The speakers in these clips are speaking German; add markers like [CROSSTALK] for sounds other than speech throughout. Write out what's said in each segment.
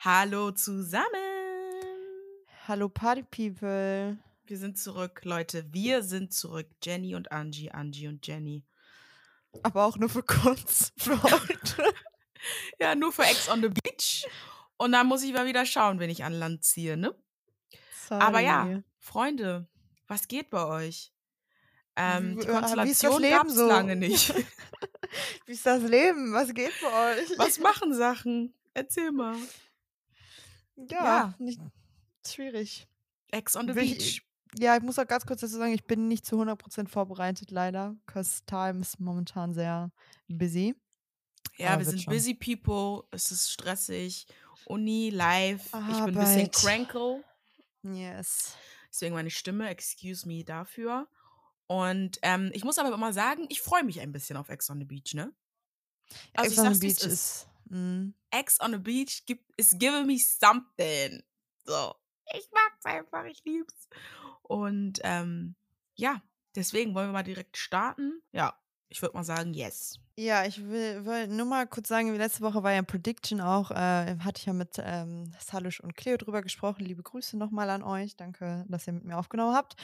Hallo zusammen. Hallo Party People. Wir sind zurück, Leute. Wir sind zurück. Jenny und Angie, Angie und Jenny. Aber auch nur für kurz, [LAUGHS] für heute. [LAUGHS] ja, nur für Ex on the Beach. Und dann muss ich mal wieder schauen, wenn ich an Land ziehe, ne? Sorry. Aber ja, Freunde, was geht bei euch? Ähm, die Wie- äh, wie ist das Konstellation Leben gab es so? lange [LAUGHS] nicht. Wie ist das Leben? Was geht bei euch? was machen Sachen? Erzähl mal. Ja, Ja. Nicht, schwierig. Ex on the Will ich- Beach. Ja, ich muss auch ganz kurz dazu sagen, ich bin nicht zu 100% vorbereitet, leider. Because time ist momentan sehr busy. Ja, Aber wir sind schon. busy people. Es ist stressig. Uni, live. Ich bin ein bisschen Arbeit. crankle. Yes. Deswegen meine Stimme. Excuse me dafür. Und ähm, ich muss aber immer sagen, ich freue mich ein bisschen auf Ex on the Beach, ne? Also Ex ich on sag's, the Beach ist. Mm. Ex on the Beach gibt, is giving me something. So. Ich mag's einfach, ich lieb's. Und ähm, ja, deswegen wollen wir mal direkt starten. Ja, ich würde mal sagen, yes. Ja, ich will, will nur mal kurz sagen, letzte Woche war ja Prediction auch, äh, hatte ich ja mit ähm, Salish und Cleo drüber gesprochen. Liebe Grüße nochmal an euch. Danke, dass ihr mit mir aufgenommen habt.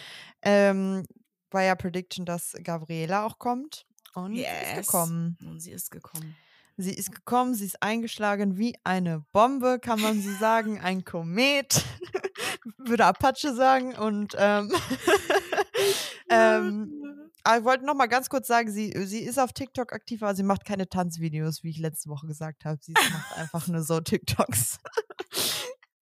Ähm, war ja Prediction, dass Gabriela auch kommt. Und sie ist Yes. gekommen. Und sie ist gekommen. Sie ist gekommen, sie ist eingeschlagen wie eine Bombe, kann man so sagen, ein Komet, [LAUGHS] würde Apache sagen. Und ähm, [LAUGHS] ähm, ich wollte noch mal ganz kurz sagen, sie, sie ist auf TikTok aktiv, aber sie macht keine Tanzvideos, wie ich letzte Woche gesagt habe. Sie macht einfach nur so TikToks. [LAUGHS]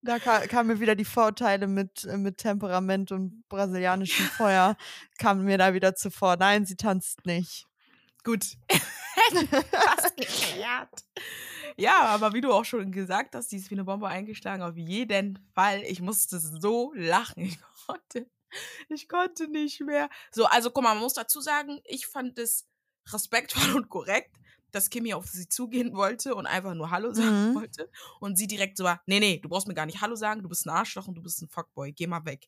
Da ka kamen mir wieder die Vorteile mit, mit Temperament und brasilianischem Feuer, kamen mir da wieder zuvor. Nein, sie tanzt nicht. Gut. [LAUGHS] Fast geklärt. Ja, aber wie du auch schon gesagt hast, die ist wie eine Bombe eingeschlagen. Auf jeden Fall. Ich musste so lachen. Ich konnte, ich konnte nicht mehr. So, also guck mal, man muss dazu sagen, ich fand es respektvoll und korrekt, dass Kimi auf sie zugehen wollte und einfach nur Hallo sagen Mhm. wollte. Und sie direkt so war, nee, nee, du brauchst mir gar nicht Hallo sagen, du bist ein Arschloch und du bist ein Fuckboy. Geh mal weg.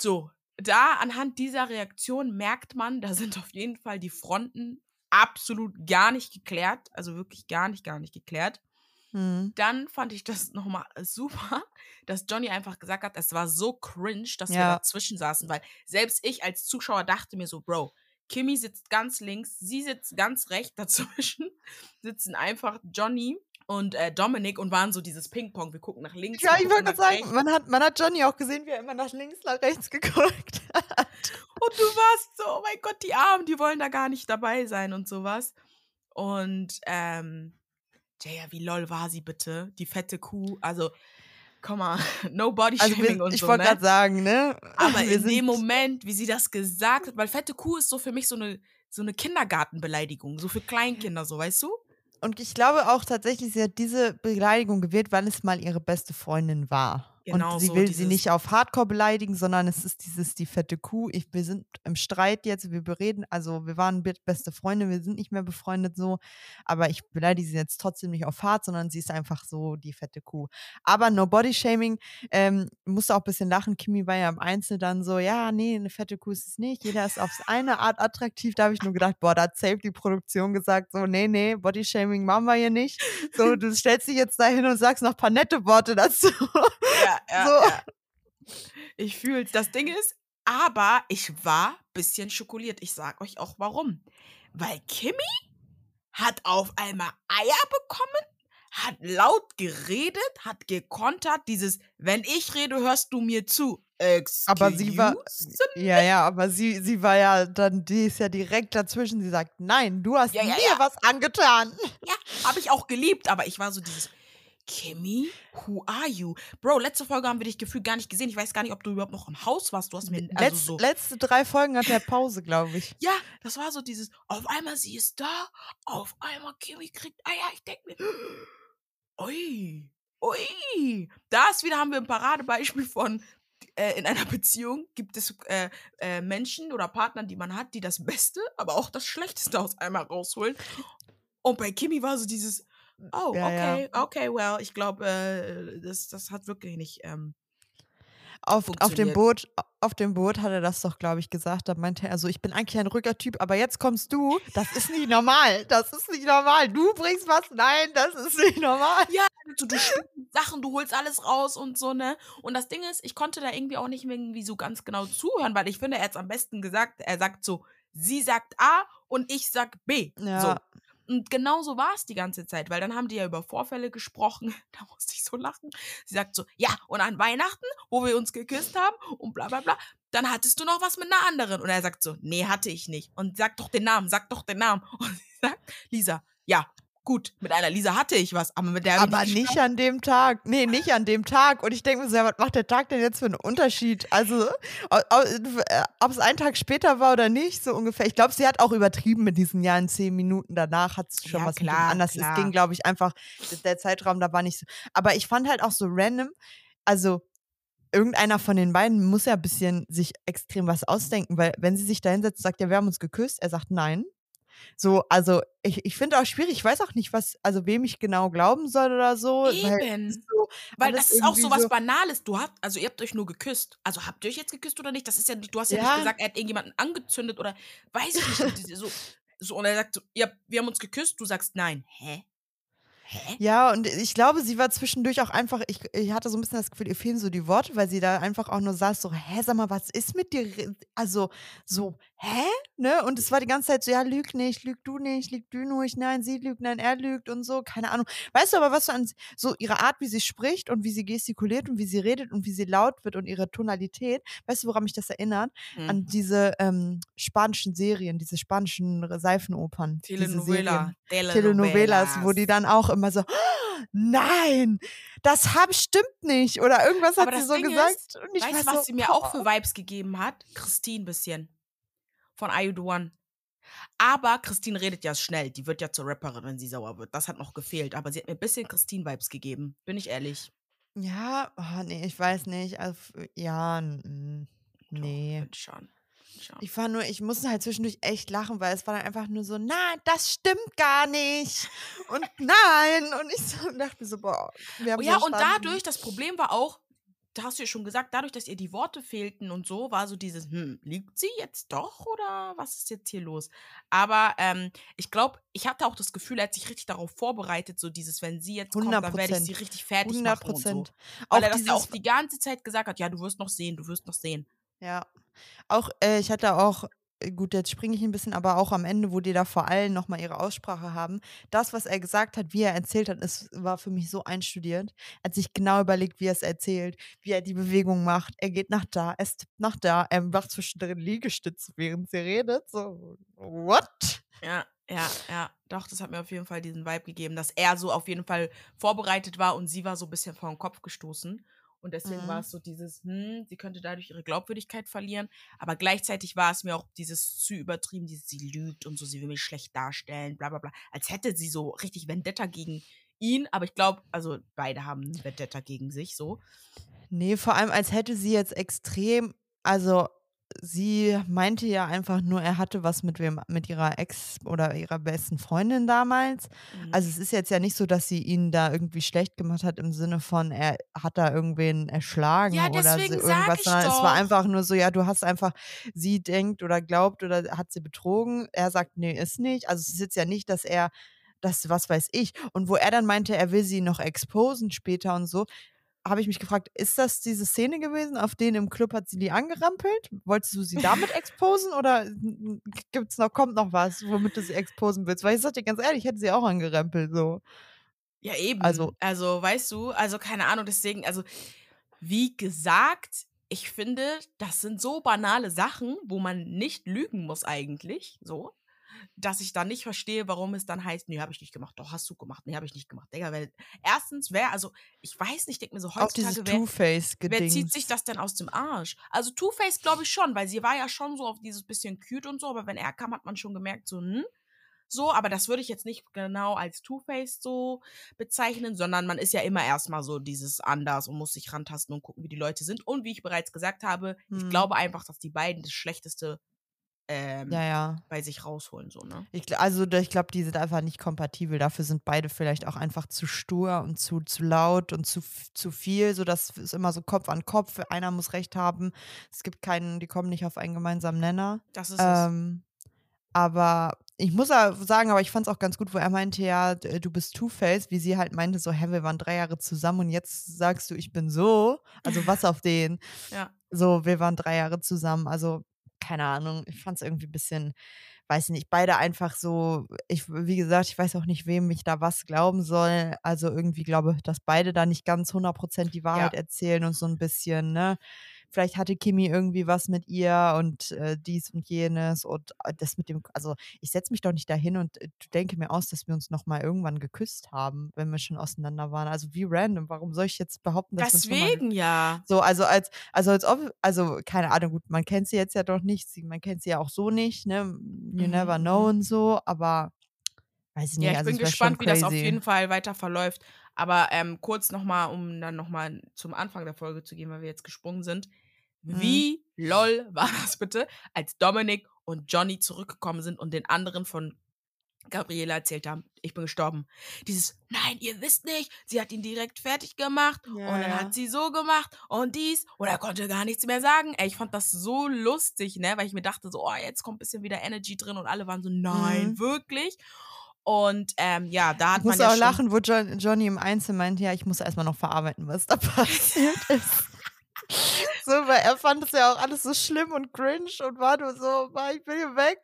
So, da anhand dieser Reaktion merkt man, da sind auf jeden Fall die Fronten absolut gar nicht geklärt. Also wirklich gar nicht, gar nicht geklärt. Hm. Dann fand ich das nochmal [LAUGHS] super, dass Johnny einfach gesagt hat, es war so cringe, dass wir Ja. dazwischen saßen, weil selbst ich als Zuschauer dachte mir so, Bro, Kimi sitzt ganz links, sie sitzt ganz rechts, [LAUGHS] dazwischen sitzen einfach Johnny und äh, Dominik und waren so dieses Ping-Pong. Wir gucken nach links. Ja, ich wollte gerade sagen, rechts. man hat, man hat Johnny auch gesehen, wie er immer nach links, nach rechts [LAUGHS] geguckt hat. Und du warst so, oh mein Gott, die Armen, die wollen da gar nicht dabei sein und sowas. Und, ähm, Jaya, wie lol war sie bitte? Die fette Kuh. Also, komm mal, [LAUGHS] no body Also shaming wir, und ich so, wollte ne? gerade sagen, ne? Aber [LAUGHS] wir in dem Moment, wie sie das gesagt hat, weil fette Kuh ist so für mich so eine, so eine Kindergartenbeleidigung, so für Kleinkinder, so, weißt du? Und ich glaube auch tatsächlich, sie hat diese Beleidigung gewählt, weil es mal ihre beste Freundin war. Genau und sie so, will sie nicht auf Hardcore beleidigen, sondern es ist dieses die fette Kuh. Ich, wir sind im Streit jetzt, wir bereden, also wir waren be- beste Freunde, wir sind nicht mehr befreundet so, aber ich beleidige sie jetzt trotzdem nicht auf hart, sondern sie ist einfach so die fette Kuh. Aber no Body Shaming, ähm, musste auch ein bisschen lachen. Kimi war ja im Einzel dann so, ja, nee, eine fette Kuh ist es nicht. Jeder ist auf eine Art attraktiv. Da habe ich nur gedacht, boah, da hat safe die Produktion gesagt, so, nee, nee, Body Shaming machen wir hier nicht. So, du stellst dich jetzt dahin und sagst noch ein paar nette Worte dazu. Ja, ja, So. ja. [LAUGHS] Ich fühl's. Das Ding ist, aber ich war bisschen schokoliert. Ich sag euch auch warum. Weil Kimi hat auf einmal Eier bekommen, hat laut geredet, hat gekontert, dieses, wenn ich rede, hörst du mir zu. Aber sie war, Excuse ja, ja, aber sie, sie war ja dann, die ist ja direkt dazwischen. Sie sagt, nein, du hast Ja, ja, mir ja. was angetan. Ja, habe ich auch geliebt, aber ich war so dieses Kimmy, who are you? Bro, letzte Folge haben wir dich gefühlt gar nicht gesehen. Ich weiß gar nicht, ob du überhaupt noch im Haus warst. Du hast mir also Letz, so Letzte drei Folgen hat er Pause, glaube ich. Ja, das war so dieses, auf einmal sie ist da, auf einmal Kimi kriegt Eier. Ich denke mir, [GASPS] ui, ui. Da ist wieder, haben wir ein Paradebeispiel von, äh, in einer Beziehung gibt es äh, äh, Menschen oder Partner, die man hat, die das Beste, aber auch das Schlechteste aus einmal rausholen. Und bei Kimi war so dieses, oh, Ja, ja. okay, okay, well, ich glaube, äh, das, das hat wirklich nicht, ähm, Auf, auf dem. Boot, auf dem Boot hat er das doch, glaube ich, gesagt. Da meinte er so, ich bin eigentlich ein ruhiger Typ, aber jetzt kommst du. Das ist nicht normal. Das ist nicht normal. Du bringst was? Nein, das ist nicht normal. Ja, so, du, Sachen, du holst alles raus und so, ne? Und das Ding ist, ich konnte da irgendwie auch nicht mehr irgendwie so ganz genau zuhören, weil ich finde, er hat es am besten gesagt, er sagt so, sie sagt A und ich sag B. Ja. So. Und genau so war es die ganze Zeit, weil dann haben die ja über Vorfälle gesprochen. [LAUGHS] Da musste ich so lachen. Sie sagt so, ja, und an Weihnachten, wo wir uns geküsst haben und bla bla bla, dann hattest du noch was mit einer anderen. Und er sagt so, nee, hatte ich nicht. Und sag doch den Namen, sag doch den Namen. [LAUGHS] Und sie sagt, Lisa, ja, gut, mit einer Lisa hatte ich was, aber mit der hab ich Aber nicht an dem Tag. Nee, nicht an dem Tag. Und ich denke mir so, ja, was macht der Tag denn jetzt für einen Unterschied? Also, ob es einen Tag später war oder nicht, so ungefähr. Ich glaube, sie hat auch übertrieben mit diesen Jahren zehn Minuten danach, hat es schon Ja, was klar, anders. klar. Es ging, glaube ich, einfach, der Zeitraum, da war nicht so. Aber ich fand halt auch so random, also irgendeiner von den beiden muss ja ein bisschen sich extrem was ausdenken, weil wenn sie sich da hinsetzt, sagt, ja, wir haben uns geküsst, er sagt nein. So, also ich, ich finde auch schwierig, ich weiß auch nicht, was, also wem ich genau glauben soll oder so. Weil, Eben. ist so Weil das ist auch so was Banales. Du habt, also ihr habt euch nur geküsst. Also habt ihr euch jetzt geküsst oder nicht? Das ist ja, du hast ja, Ja. nicht gesagt, er hat irgendjemanden angezündet oder weiß ich nicht. So, so, und er sagt so, ja, wir haben uns geküsst, du sagst nein. Hä? Hä? Ja, und ich glaube, sie war zwischendurch auch einfach, ich, ich hatte so ein bisschen das Gefühl, ihr fehlen so die Worte, weil sie da einfach auch nur saß, so, hä, sag mal, was ist mit dir? Also, so, hä? Ne? Und es war die ganze Zeit so, ja, lüg nicht, lüg du nicht, lüg du nicht, nein, sie lügt, nein, er lügt und so, keine Ahnung. Weißt du aber, was so an so ihre Art, wie sie spricht und wie sie gestikuliert und wie sie redet und wie sie laut wird und ihre Tonalität, weißt du, woran mich das erinnert? Hm. An diese ähm, spanischen Serien, diese spanischen Seifenopern. Telenovela. Telenovelas, wo die dann auch immer so, "Oh, nein, das hab, stimmt nicht. Oder irgendwas Aber hat sie so Ding gesagt. ist, und ich Weißt du, was so, sie mir auch für. Vibes gegeben hat? Christine bisschen. Von I The One. Aber Christine redet ja schnell. Die wird ja zur Rapperin, wenn sie sauer wird. Das hat noch gefehlt. Aber sie hat mir ein bisschen Christine-Vibes gegeben. Bin ich ehrlich. Ja, oh, nee, ich weiß nicht. Also, ja, mm, Doch, nee. Schon. Ich war nur, ich musste halt zwischendurch echt lachen, weil es war dann einfach nur so, nein, das stimmt gar nicht. Und [LAUGHS] nein. Und ich so, dachte mir so, boah, wir haben Oh ja, und verstanden. dadurch, das Problem war auch, da hast du ja schon gesagt, dadurch, dass ihr die Worte fehlten und so, war so dieses, hm, liegt sie jetzt doch oder was ist jetzt hier los? Aber ähm, ich glaube, ich hatte auch das Gefühl, er hat sich richtig darauf vorbereitet, so dieses, wenn sie jetzt kommt, dann werde ich sie 100%. richtig fertig 100 machen und so. Prozent. Weil Auch er das ja auch die ganze Zeit gesagt hat, ja, du wirst noch sehen, du wirst noch sehen. Ja. Auch, äh, ich hatte auch, äh, gut, jetzt springe ich ein bisschen, aber auch am Ende, wo die da vor allem nochmal ihre Aussprache haben, das, was er gesagt hat, wie er erzählt hat, es war für mich so einstudiert. Er hat sich genau überlegt, wie er es erzählt, wie er die Bewegung macht. Er geht nach da, er tippt nach da, er macht zwischendrin Liegestütze, während sie redet. So, what? Ja, ja, ja. Doch, das hat mir auf jeden Fall diesen Vibe gegeben, dass er so auf jeden Fall vorbereitet war und sie war so ein bisschen vor den Kopf gestoßen. Und deswegen war Mhm. es so dieses, hm, sie könnte dadurch ihre Glaubwürdigkeit verlieren. Aber gleichzeitig war es mir auch dieses zu übertrieben, dieses, sie lügt und so, sie will mich schlecht darstellen, bla bla bla. Als hätte sie so richtig Vendetta gegen ihn. Aber ich glaube, also beide haben Vendetta gegen sich, so. Nee, vor allem, als hätte sie jetzt extrem, also sie meinte ja einfach nur, er hatte was mit wem, mit ihrer Ex oder ihrer besten Freundin damals. Mhm. Also es ist jetzt ja nicht so, dass sie ihn da irgendwie schlecht gemacht hat im Sinne von, er hat da irgendwen erschlagen Ja, oder so irgendwas, sondern es war einfach nur so, ja, du hast einfach, sie denkt oder glaubt oder hat sie betrogen. Er sagt, nee, ist nicht. Also es ist jetzt ja nicht, dass er das, was weiß ich. Und wo er dann meinte, er will sie noch exposen später und so, habe ich mich gefragt, ist das diese Szene gewesen, auf denen im Club hat sie die angerampelt? Wolltest du sie damit exposen oder gibt's noch, kommt noch was, womit du sie exposen willst? Weil ich sag dir ganz ehrlich, ich hätte sie auch angerempelt, so. Ja, eben. Also- Also, weißt du, also keine Ahnung, deswegen, also, wie gesagt, ich finde, das sind so banale Sachen, wo man nicht lügen muss eigentlich, so, dass ich dann nicht verstehe, warum es dann heißt, nee, habe ich nicht gemacht, doch, hast du gemacht, nee, habe ich nicht gemacht, Digga, weil erstens, wer, also, ich weiß nicht, ich denke mir so, heutzutage, wer. Wer zieht sich das denn aus dem Arsch? Also Two-Face glaube ich schon, weil sie war ja schon so auf dieses bisschen cute und so, aber wenn er kam, hat man schon gemerkt, so, hm, so, aber das würde ich jetzt nicht genau als Two-Face so bezeichnen, sondern man ist ja immer erstmal so dieses anders und muss sich rantasten und gucken, wie die Leute sind. Und wie ich bereits gesagt habe, ich Hm. glaube einfach, dass die beiden das Schlechteste ähm, Ja, ja. bei sich rausholen, so, ne? Ich, also ich glaube, die sind einfach nicht kompatibel. Dafür sind beide vielleicht auch einfach zu stur und zu, zu laut und zu, zu viel, sodass es immer so Kopf an Kopf. Einer muss recht haben. Es gibt keinen, die kommen nicht auf einen gemeinsamen Nenner. Das ist es. Ähm, aber ich muss sagen, aber ich fand es auch ganz gut, wo er meinte, ja, d- du bist Two-Face, wie sie halt meinte, so, hä, wir waren drei Jahre zusammen und jetzt sagst du, ich bin so. Also was auf den. Ja. So, wir waren drei Jahre zusammen. Also, keine Ahnung, ich fand es irgendwie ein bisschen, weiß nicht, beide einfach so, ich, wie gesagt, ich weiß auch nicht, wem ich da was glauben soll. Also irgendwie glaube ich, dass beide da nicht ganz 100% die Wahrheit erzählen und so ein bisschen, ne? Vielleicht hatte Kimi irgendwie was mit ihr und äh, dies und jenes und äh, das mit dem, also ich setze mich doch nicht dahin und äh, denke mir aus, dass wir uns nochmal irgendwann geküsst haben, wenn wir schon auseinander waren. Also wie random, warum soll ich jetzt behaupten, dass Deswegen ja. so, also als, also als ob, also keine Ahnung, gut, man kennt sie jetzt ja doch nicht, sie, man kennt sie ja auch so nicht, ne? You never Mhm, know mhm. und so, aber weiß ich nicht, Ja, ich also bin gespannt, wie das auf jeden Fall weiter verläuft. Aber ähm, kurz nochmal, um dann nochmal zum Anfang der Folge zu gehen, weil wir jetzt gesprungen sind. Mhm. Wie lol war das bitte, als Dominik und Johnny zurückgekommen sind und den anderen von Gabriela erzählt haben, ich bin gestorben. Dieses, nein, ihr wisst nicht, sie hat ihn direkt fertig gemacht Ja, und dann ja. hat sie so gemacht und dies und er konnte gar nichts mehr sagen. Ey, ich fand das so lustig, ne, weil ich mir dachte so, oh, jetzt kommt ein bisschen wieder Energy drin und alle waren so, nein, Mhm. wirklich. Und ähm, ja, da hat Ich man muss ja auch lachen, wo John, Johnny im Einzel meint, ja, ich muss erstmal noch verarbeiten, was da [LAUGHS] passiert ist. So, weil er fand es ja auch alles so schlimm und cringe und war nur so, "Ma, ich bin hier weg.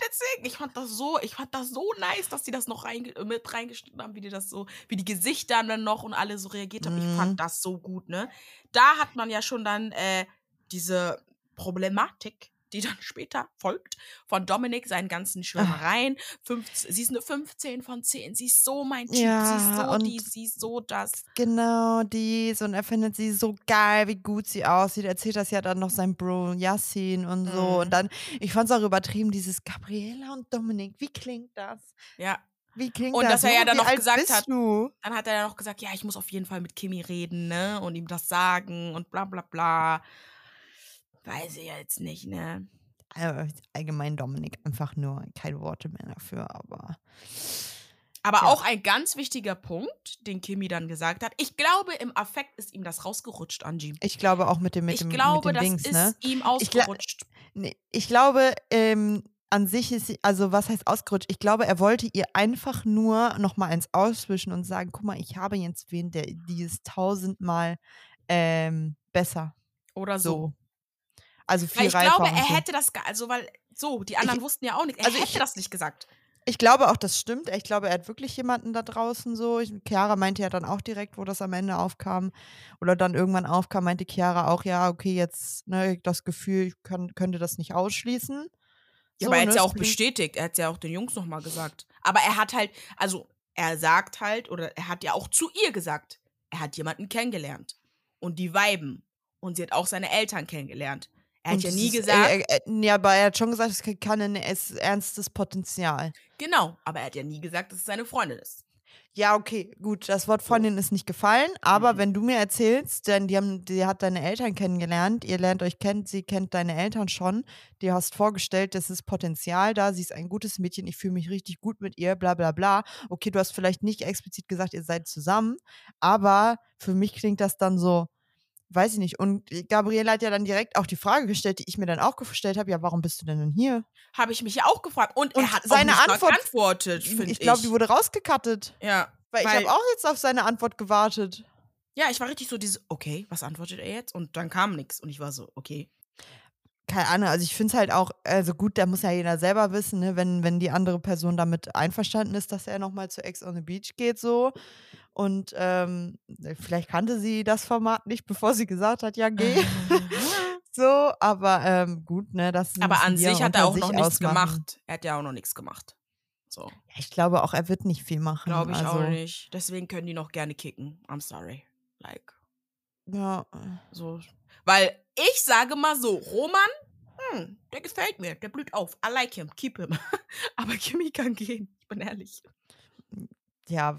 deswegen, ich fand das so, ich fand das so nice, dass die das noch reinge äh, mit reingeschnitten haben, wie die das so, wie die Gesichter dann noch und alle so reagiert haben. Ich Mhm. fand das so gut, ne? Da hat man ja schon dann äh, diese Problematik, die dann [LAUGHS] später folgt, von Dominik, seinen ganzen Schwärmereien. 15, sie ist eine 15 von 10, sie ist so mein Typ, sie ist Ja, so und dies, sie ist so das. Genau, dies und er findet sie so geil, wie gut sie aussieht. Erzählt das ja dann noch sein Bro Yassin und so. Mhm. Und dann, ich fand es auch übertrieben, dieses Gabriela und Dominik. Wie klingt das? Ja. Wie klingt Und das? dass er ja dann noch gesagt hat, Du? Dann hat er ja noch gesagt, ja, ich muss auf jeden Fall mit Kimi reden, ne? Und ihm das sagen und bla bla bla. Weiß ich jetzt nicht, ne? Allgemein Dominik, einfach nur keine Worte mehr dafür, aber. Aber Ja. auch ein ganz wichtiger Punkt, den Kimi dann gesagt hat. Ich glaube, im Affekt ist ihm das rausgerutscht, Angie. Ich glaube auch mit dem, mit ich dem, glaube, mit dem das Dings, ist ne? ihm Ich gla- ausgerutscht. Nee, ich glaube, ähm, an sich ist, sie- also was heißt ausgerutscht? Ich glaube, er wollte ihr einfach nur noch mal eins auswischen und sagen, guck mal, ich habe jetzt wen, der die ist tausendmal ähm, besser. Oder so. So. Also viel Weil ich glaube, er so. hätte das, also weil, so, die anderen wussten ja auch nichts. Er also hätte ich- das nicht gesagt. Ich glaube auch, das stimmt. Ich glaube, er hat wirklich jemanden da draußen so. Ich, Chiara meinte ja dann auch direkt, wo das am Ende aufkam oder dann irgendwann aufkam, meinte Chiara auch, ja, okay, jetzt ne, das Gefühl, ich kann, könnte das nicht ausschließen. Ja, So, aber er hat ne, es ja auch bestätigt. Er hat es ja auch den Jungs nochmal gesagt. Aber er hat halt, also er sagt halt, oder er hat ja auch zu ihr gesagt, er hat jemanden kennengelernt. Und die weiben. Und sie hat auch seine Eltern kennengelernt. Er hat ja nie ist- gesagt, Äh, äh, äh, ja, aber er hat schon gesagt, es kann ein es- ernstes Potenzial. genau, aber er hat ja nie gesagt, dass es seine Freundin ist. Ja, okay, gut. Das Wort Freundin ist nicht gefallen, aber Mhm. wenn du mir erzählst, denn die haben, die hat deine Eltern kennengelernt, ihr lernt euch kennen, sie kennt deine Eltern schon, dir hast vorgestellt, das ist Potenzial da, sie ist ein gutes Mädchen, ich fühle mich richtig gut mit ihr, bla bla bla. Okay, du hast vielleicht nicht explizit gesagt, ihr seid zusammen, aber für mich klingt das dann so, weiß ich nicht. Und Gabriele hat ja dann direkt auch die Frage gestellt, die ich mir dann auch gestellt habe, ja, warum bist du denn hier? Habe ich mich ja auch gefragt. Und, Und er hat seine Antwort- geantwortet, finde ich. Ich glaube, die wurde rausgekattet. ja, Weil, ich habe auch jetzt auf seine Antwort gewartet. ja, ich war richtig so dieses, okay, was antwortet er jetzt? Und dann kam nichts. Und ich war so, okay. keine Ahnung, also ich finde es halt auch, also gut, da muss ja jeder selber wissen, ne, wenn, wenn die andere Person damit einverstanden ist, dass er nochmal zu Ex on the Beach geht, so. Und ähm, vielleicht kannte sie das Format nicht, [LAUGHS] bevor sie gesagt hat, ja, geh. [LAUGHS] so, aber ähm, gut, ne, das Aber an sich hat er auch noch nichts ausmachen. gemacht. Er hat ja auch noch nichts gemacht. So, Ja, ich glaube auch, er wird nicht viel machen. glaube ich also, auch nicht. Deswegen können die noch gerne kicken. I'm sorry. Like, Ja, so. Weil ich sage mal so, Roman, hm, der gefällt mir, der blüht auf. I like him, keep him. [LAUGHS] Aber Kimi kann gehen, ich bin ehrlich. Ja,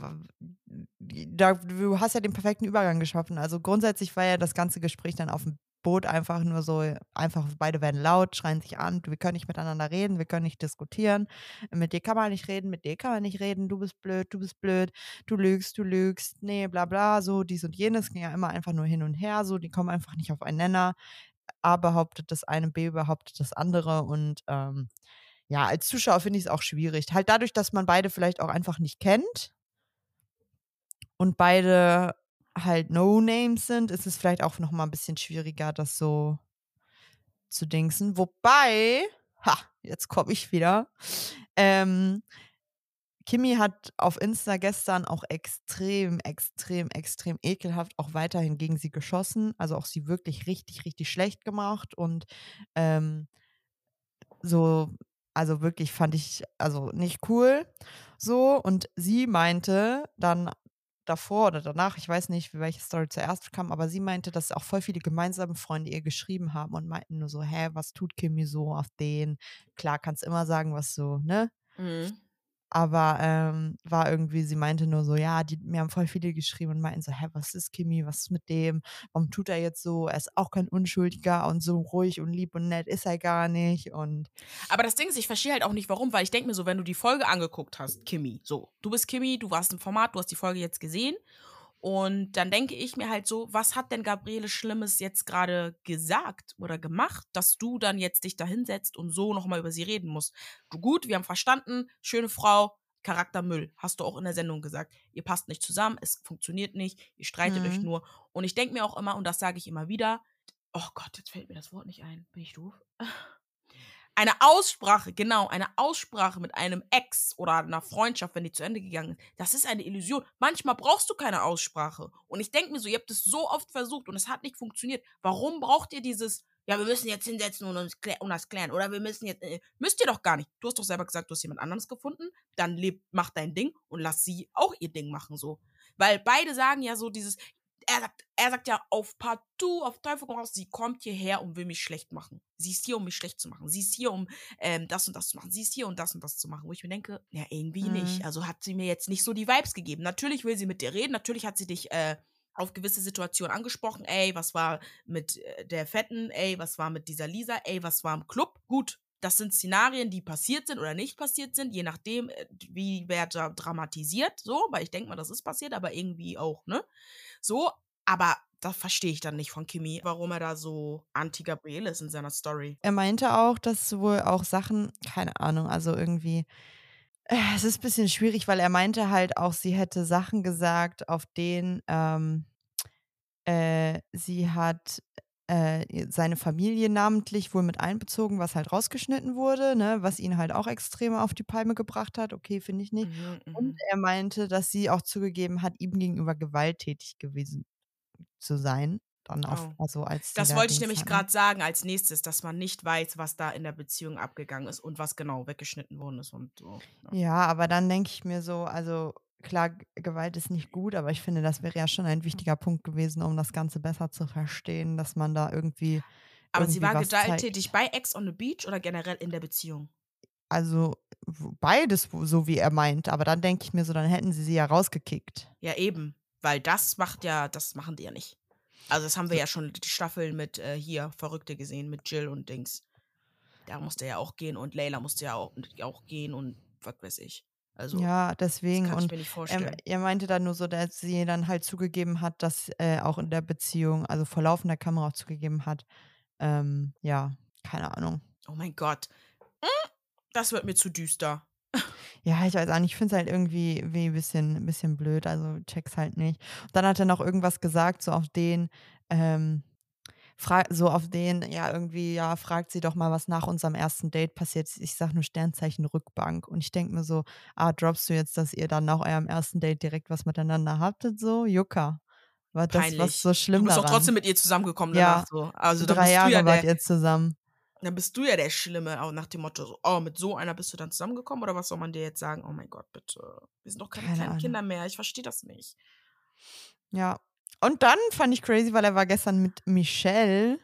da, du hast ja den perfekten Übergang geschaffen. Also grundsätzlich war ja das ganze Gespräch dann auf dem Boot einfach nur so, einfach beide werden laut, schreien sich an, wir können nicht miteinander reden, wir können nicht diskutieren. Mit dir kann man nicht reden, mit dir kann man nicht reden, du bist blöd, du bist blöd, du lügst, du lügst, nee, bla bla, so dies und jenes, ging ja immer einfach nur hin und her, so, die kommen einfach nicht auf einen Nenner. A behauptet das eine, B behauptet das andere und ähm, ja, als Zuschauer finde ich es auch schwierig. Halt dadurch, dass man beide vielleicht auch einfach nicht kennt und beide halt No-Names sind, ist es vielleicht auch noch mal ein bisschen schwieriger, das so zu dingsen. Wobei, ha, jetzt komme ich wieder. Ähm, Kimi hat auf Insta gestern auch extrem, extrem, extrem ekelhaft auch weiterhin gegen sie geschossen. Also auch sie wirklich richtig, richtig schlecht gemacht und ähm, so, also wirklich fand ich, also nicht cool. So, und sie meinte dann davor oder danach, ich weiß nicht, welche Story zuerst kam, aber sie meinte, dass auch voll viele gemeinsame Freunde ihr geschrieben haben und meinten nur so, hä, was tut Kimi so auf den? Klar, kannst immer sagen, was so, ne? Mhm. Aber ähm, war irgendwie, sie meinte nur so, ja, die, mir haben voll viele geschrieben und meinten so, hä, was ist Kimi, was ist mit dem? Warum tut er jetzt so? Er ist auch kein Unschuldiger und so ruhig und lieb und nett ist er gar nicht. Und Aber das Ding ist, ich verstehe halt auch nicht, warum, weil ich denke mir so, wenn du die Folge angeguckt hast, Kimi, so, du bist Kimi, du warst im Format, du hast die Folge jetzt gesehen und dann denke ich mir halt so, was hat denn Gabriele Schlimmes jetzt gerade gesagt oder gemacht, dass du dann jetzt dich da hinsetzt und so nochmal über sie reden musst? Du gut, wir haben verstanden, schöne Frau, Charaktermüll, hast du auch in der Sendung gesagt. Ihr passt nicht zusammen, es funktioniert nicht, ihr streitet euch Mhm. nur. Und ich denke mir auch immer, und das sage ich immer wieder, oh Gott, jetzt fällt mir das Wort nicht ein. Bin ich doof? [LAUGHS] Eine Aussprache, genau, eine Aussprache mit einem Ex oder einer Freundschaft, wenn die zu Ende gegangen ist, das ist eine Illusion. Manchmal brauchst du keine Aussprache. Und ich denke mir so, ihr habt es so oft versucht und es hat nicht funktioniert. Warum braucht ihr dieses, ja, wir müssen jetzt hinsetzen und uns klä- und das klären? Oder wir müssen jetzt, äh, müsst ihr doch gar nicht. Du hast doch selber gesagt, du hast jemand anderes gefunden, dann leb, mach dein Ding und lass sie auch ihr Ding machen, so. Weil beide sagen ja so dieses, er sagt, er sagt ja auf partout, auf Teufel komm raus, sie kommt hierher und will mich schlecht machen. Sie ist hier, um mich schlecht zu machen. Sie ist hier, um ähm, das und das zu machen. Sie ist hier, um das und das zu machen. Wo ich mir denke, ja, irgendwie Mhm. nicht. Also hat sie mir jetzt nicht so die Vibes gegeben. Natürlich will sie mit dir reden. Natürlich hat sie dich äh, auf gewisse Situationen angesprochen. Ey, was war mit äh, der Fetten? Ey, was war mit dieser Lisa? Ey, was war im Club? Gut. Das sind Szenarien, die passiert sind oder nicht passiert sind, je nachdem, äh, wie wer da dramatisiert, so, weil ich denke mal, das ist passiert, aber irgendwie auch, ne? So, aber das verstehe ich dann nicht von Kimi, warum er da so anti-Gabriel ist in seiner Story. er meinte auch, dass wohl auch Sachen, keine Ahnung, also irgendwie, äh, es ist ein bisschen schwierig, weil er meinte halt auch, sie hätte Sachen gesagt, auf denen ähm, äh, sie hat äh, seine Familie namentlich wohl mit einbezogen, was halt rausgeschnitten wurde, ne, was ihn halt auch extrem auf die Palme gebracht hat. Okay, finde ich nicht. Mhm, Und mhm. er meinte, dass sie auch zugegeben hat, ihm gegenüber gewalttätig gewesen zu sein. Dann auf, Oh. also als sie Das da wollte ich nämlich gerade sagen als nächstes, dass man nicht weiß, was da in der Beziehung abgegangen ist und was genau weggeschnitten worden ist und so. Ja. Ja, aber dann denke ich mir so, also klar, Gewalt ist nicht gut, aber ich finde, das wäre ja schon ein wichtiger Punkt gewesen, um das Ganze besser zu verstehen, dass man da irgendwie. Aber sie irgendwie war was zeigt. gewalttätig bei Ex on the Beach oder generell in der Beziehung? Also beides, so wie er meint. Aber dann denke ich mir so, dann hätten sie sie ja rausgekickt. Ja, eben. Weil das macht ja, das machen die ja nicht. Also, das haben wir ja schon die Staffeln mit äh, hier Verrückte gesehen, mit Jill und Dings. Da musste ja auch gehen und Layla musste ja auch, auch gehen und was weiß ich. Also, ja, deswegen. Und er, er meinte dann nur so, dass sie dann halt zugegeben hat, dass äh, auch in der Beziehung, also vor laufender Kamera auch zugegeben hat, ähm, ja, keine Ahnung. Oh mein Gott. Hm, Das wird mir zu düster. Ja, ich weiß auch nicht, ich finde es halt irgendwie wie ein bisschen, bisschen blöd, also check's halt nicht. Und dann hat er noch irgendwas gesagt, so auf den, ähm, so auf den, ja, irgendwie, ja, fragt sie doch mal, was nach unserem ersten Date passiert ist. Ich sag nur Sternzeichen Rückbank. Und ich denke mir so, ah, droppst du jetzt, dass ihr dann nach eurem ersten Date direkt was miteinander habtet, so? Jucker. War das was Peinlich. so schlimm Du bist doch trotzdem mit ihr zusammengekommen Ja, danach so. Also Drei Jahre ja wart ihr zusammen. Dann bist du ja der Schlimme, auch nach dem Motto, so, oh, mit so einer bist du dann zusammengekommen oder was soll man dir jetzt sagen? Oh mein Gott, bitte. Wir sind doch keine Keine kleinen Ahnung. Kinder mehr. Ich verstehe das nicht. Ja. Und dann fand ich crazy, weil er war gestern mit Michelle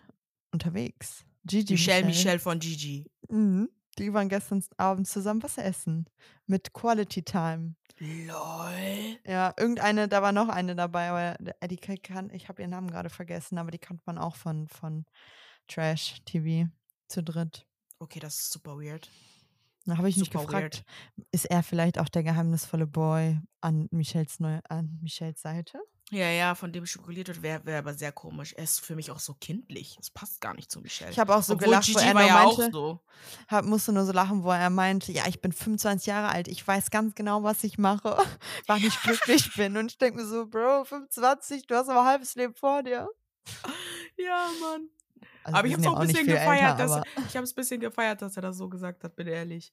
unterwegs. Gigi Michelle, Michelle. Michelle von Gigi. Mhm. Die waren gestern Abend zusammen was essen. Mit Quality Time. Lol. Ja, irgendeine, da war noch eine dabei, aber äh, die kann, ich habe ihren Namen gerade vergessen, aber die kannte man auch von, von Trash TV zu dritt. Okay, das ist super weird. Da habe ich mich Super gefragt, ist er vielleicht auch der geheimnisvolle Boy an Michelles, Neu an Michelles Seite? Ja, ja, von dem schokoliert wird, wäre wär aber sehr komisch. Er ist für mich auch so kindlich. Das passt gar nicht zu Michelle. Ich habe auch so Obwohl gelacht, wo Gigi er war ja auch meinte, so. hab, musste nur so lachen, wo er meinte, ja, ich bin 25 Jahre alt, ich weiß ganz genau, was ich mache, [LAUGHS] wann ich glücklich bin. Und ich denke mir so, Bro, 25, du hast aber ein halbes Leben vor dir. Ja, Mann. Also aber ich habe es auch ein bisschen gefeiert, älter, dass ich habe es ein bisschen gefeiert, dass er das so gesagt hat, bin ehrlich.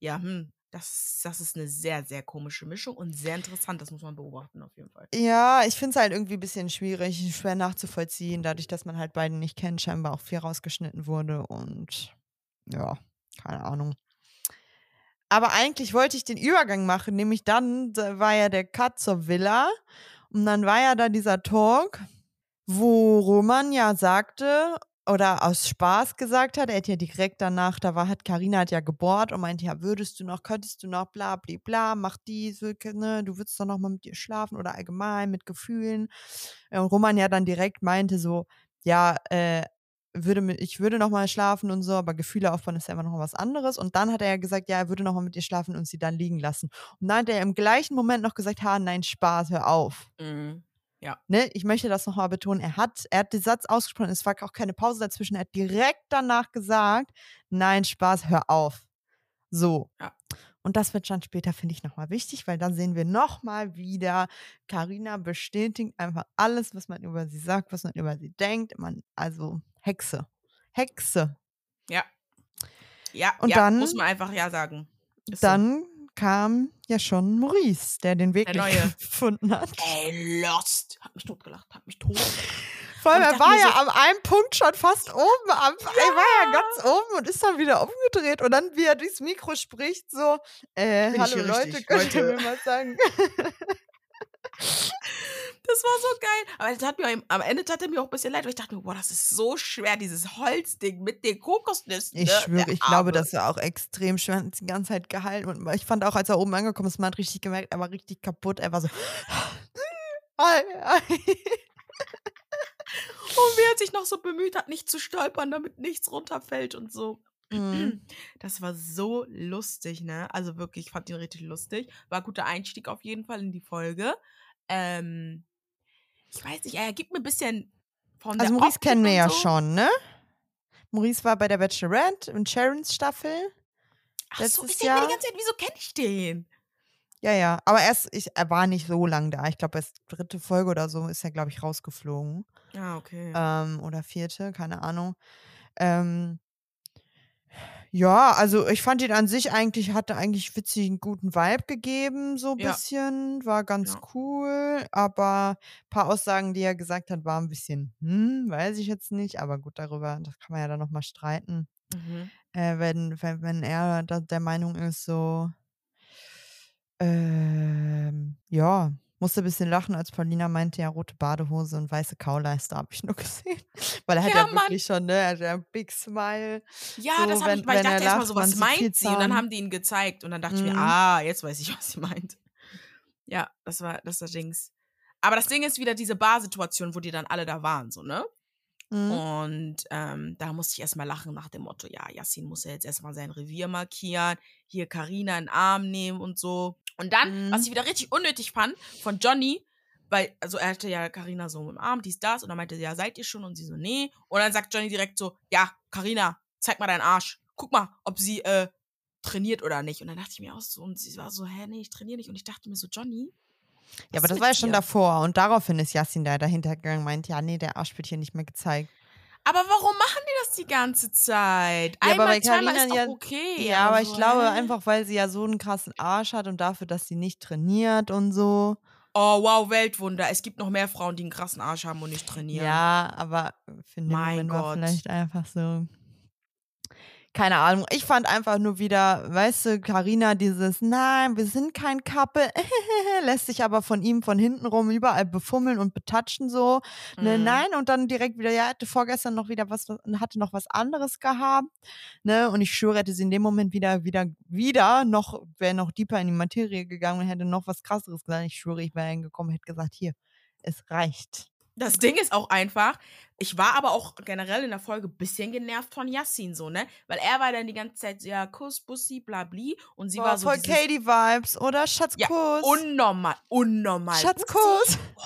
Ja, hm, das, das ist eine sehr, sehr komische Mischung und sehr interessant. Das muss man beobachten auf jeden Fall. Ja, ich finde es halt irgendwie ein bisschen schwierig, schwer nachzuvollziehen, dadurch, dass man halt beiden nicht kennt, scheinbar auch viel rausgeschnitten wurde und ja, keine Ahnung. Aber eigentlich wollte ich den Übergang machen, nämlich dann da war ja der Cut zur Villa und dann war ja da dieser Talk, wo Roman ja sagte oder aus Spaß gesagt hat, er hat ja direkt danach, da war hat Karina hat ja gebohrt und meinte, ja, würdest du noch, könntest du noch, bla bla bla, mach dies, ne, du würdest doch noch mal mit dir schlafen oder allgemein mit Gefühlen. Und Roman ja dann direkt meinte so, ja, äh, würde ich würde noch mal schlafen und so, aber Gefühle aufbauen ist ja immer noch was anderes. Und dann hat er ja gesagt, ja, er würde noch mal mit ihr schlafen und sie dann liegen lassen. Und dann hat er im gleichen Moment noch gesagt, ha, nein, Spaß, hör auf. Mhm. Ne, ich möchte das nochmal betonen. Er hat, er hat den Satz ausgesprochen, es war auch keine Pause dazwischen. Er hat direkt danach gesagt, nein, Spaß, hör auf. So. Ja. Und das wird dann später, finde ich, nochmal wichtig, weil dann sehen wir nochmal wieder, Karina bestätigt einfach alles, was man über sie sagt, was man über sie denkt. Man, also Hexe. Hexe. Ja. Ja, Und ja, dann- muss man einfach ja sagen. Ist so. Kam ja schon Maurice, der den Weg Der [LAUGHS] gefunden hat. Ey, Lost. Hat mich totgelacht, hat mich tot. Vor allem, er war ja so- am einen Punkt schon fast oben. Am, Er war ja ganz oben und ist dann wieder umgedreht. Und dann, wie er durchs Mikro spricht, so, äh, hallo Leute, richtig? könnt ihr mir mal sagen? [LAUGHS] Das war so geil. Aber das hat mir, am- Ende tat er mir auch ein bisschen leid, weil ich dachte mir, boah, das ist so schwer, dieses Holzding mit den Kokosnüssen. Ich ne? schwöre, ich glaube, das war auch extrem schwer. Er hat die ganze Zeit gehalten. Und ich fand auch, als er oben angekommen ist, man hat richtig gemerkt, er war richtig kaputt. Er war so. [LAUGHS] Und wie er sich noch so bemüht hat, nicht zu stolpern, damit nichts runterfällt und so. Mhm. [CLEARS THROAT] Das war so lustig, ne? Also wirklich, ich fand ihn richtig lustig. War ein guter Einstieg auf jeden Fall in die Folge. Ähm, ich weiß nicht, er gibt mir ein bisschen von Also Maurice Optik kennen wir ja so. schon, ne? Maurice war bei der Bachelorette und Sharons Staffel. Ach so, ich denke mir die ganze Zeit, wieso kenne ich den? Ja, ja. Aber erst, ich, er war nicht so lang da. Ich glaube, erst dritte Folge oder so ist er, glaube ich, rausgeflogen. Ah, okay. Ähm, oder vierte, keine Ahnung. Ähm, ja, also ich fand ihn an sich eigentlich, hatte eigentlich witzig einen guten Vibe gegeben, so ein Ja. bisschen. War ganz Ja. cool. Aber ein paar Aussagen, die er gesagt hat, waren ein bisschen, hm, weiß ich jetzt nicht. Aber gut, darüber, das kann man ja dann nochmal streiten. Mhm. Äh, wenn, wenn, wenn er da der Meinung ist, so, ähm, ja, musste ein bisschen lachen, als Paulina meinte, ja, rote Badehose und weiße Kauleiste habe ich nur [LAUGHS] gesehen. Weil er hat Ja, ja, wirklich schon, ne, er hat ja ein Big Smile. Ja, So, das habe ich, weil ich dachte erstmal so, was meint sie? Und dann haben die ihn gezeigt und dann dachte ich mir, Mhm. ah, jetzt weiß ich, was sie meint. [LAUGHS] Ja, das war das, war Dings. Aber das Ding ist wieder diese Barsituation, wo die dann alle da waren, so, ne? Mhm. Und ähm, da musste ich erstmal lachen nach dem Motto, ja, Yassin muss ja jetzt erstmal sein Revier markieren, hier Karina in den Arm nehmen und so. Und dann, Mhm. was ich wieder richtig unnötig fand, von Johnny, weil, also er hatte ja Karina so im Arm, dies, das, und dann meinte sie, ja, seid ihr schon? Und sie so, nee. Und dann sagt Johnny direkt so, ja, Karina, zeig mal deinen Arsch. Guck mal, ob sie äh, trainiert oder nicht. Und dann dachte ich mir auch so, und sie war so, hä, nee, ich trainiere nicht. Und ich dachte mir so, Johnny. Ja, aber das war ja schon davor. Und daraufhin ist Yassin da dahinter gegangen, meint, ja, nee, der Arsch wird hier nicht mehr gezeigt. Aber warum machen die das die ganze Zeit? Ja, aber Einmal, bei zweimal Carina ist ja- okay. Ja, aber aber ich glaube einfach, weil sie ja so einen krassen Arsch hat und dafür, dass sie nicht trainiert und so. Oh, wow, Weltwunder. Es gibt noch mehr Frauen, die einen krassen Arsch haben und nicht trainieren. Ja, aber Moment war Gott. vielleicht einfach so. Keine Ahnung. Ich fand einfach nur wieder, weißt du, Carina dieses, nein, wir sind kein Couple, [LAUGHS] lässt sich aber von ihm von hinten rum überall befummeln und betatschen so. Ne, Mhm. nein, und dann direkt wieder, ja, hatte vorgestern noch wieder was, hatte noch was anderes gehabt. Ne, und ich schwöre, hätte sie in dem Moment wieder, wieder, wieder noch, wäre noch deeper in die Materie gegangen und hätte noch was krasseres gesagt. Ich schwöre, ich wäre hingekommen und hätte gesagt, hier, es reicht. Das Ding ist auch einfach, ich war aber auch generell in der Folge ein bisschen genervt von Yassin, so, ne? Weil er war dann die ganze Zeit so, ja, Kuss, Bussi, blabli. Und sie Boah, war so voll Katie-Vibes, oder? Schatzkuss. Ja, unnormal, unnormal. Schatzkuss. Oh,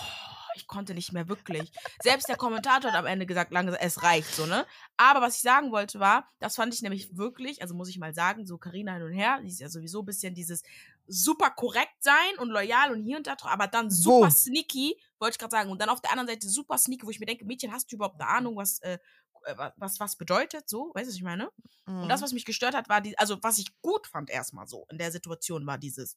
ich konnte nicht mehr wirklich. Selbst der Kommentator hat am Ende gesagt, langsam, es reicht so, ne? Aber was ich sagen wollte war, das fand ich nämlich wirklich, also muss ich mal sagen, so Karina hin und her, die ist ja sowieso ein bisschen dieses super korrekt sein und loyal und hier und da, aber dann super Wo? sneaky, wollte ich gerade sagen. Und dann auf der anderen Seite super sneaky, wo ich mir denke, Mädchen, hast du überhaupt eine Ahnung, was, äh, äh, was, was bedeutet, so, weißt du, was ich meine? Und das, Mhm. was mich gestört hat, war die, also was ich gut fand erstmal so in der Situation, war dieses,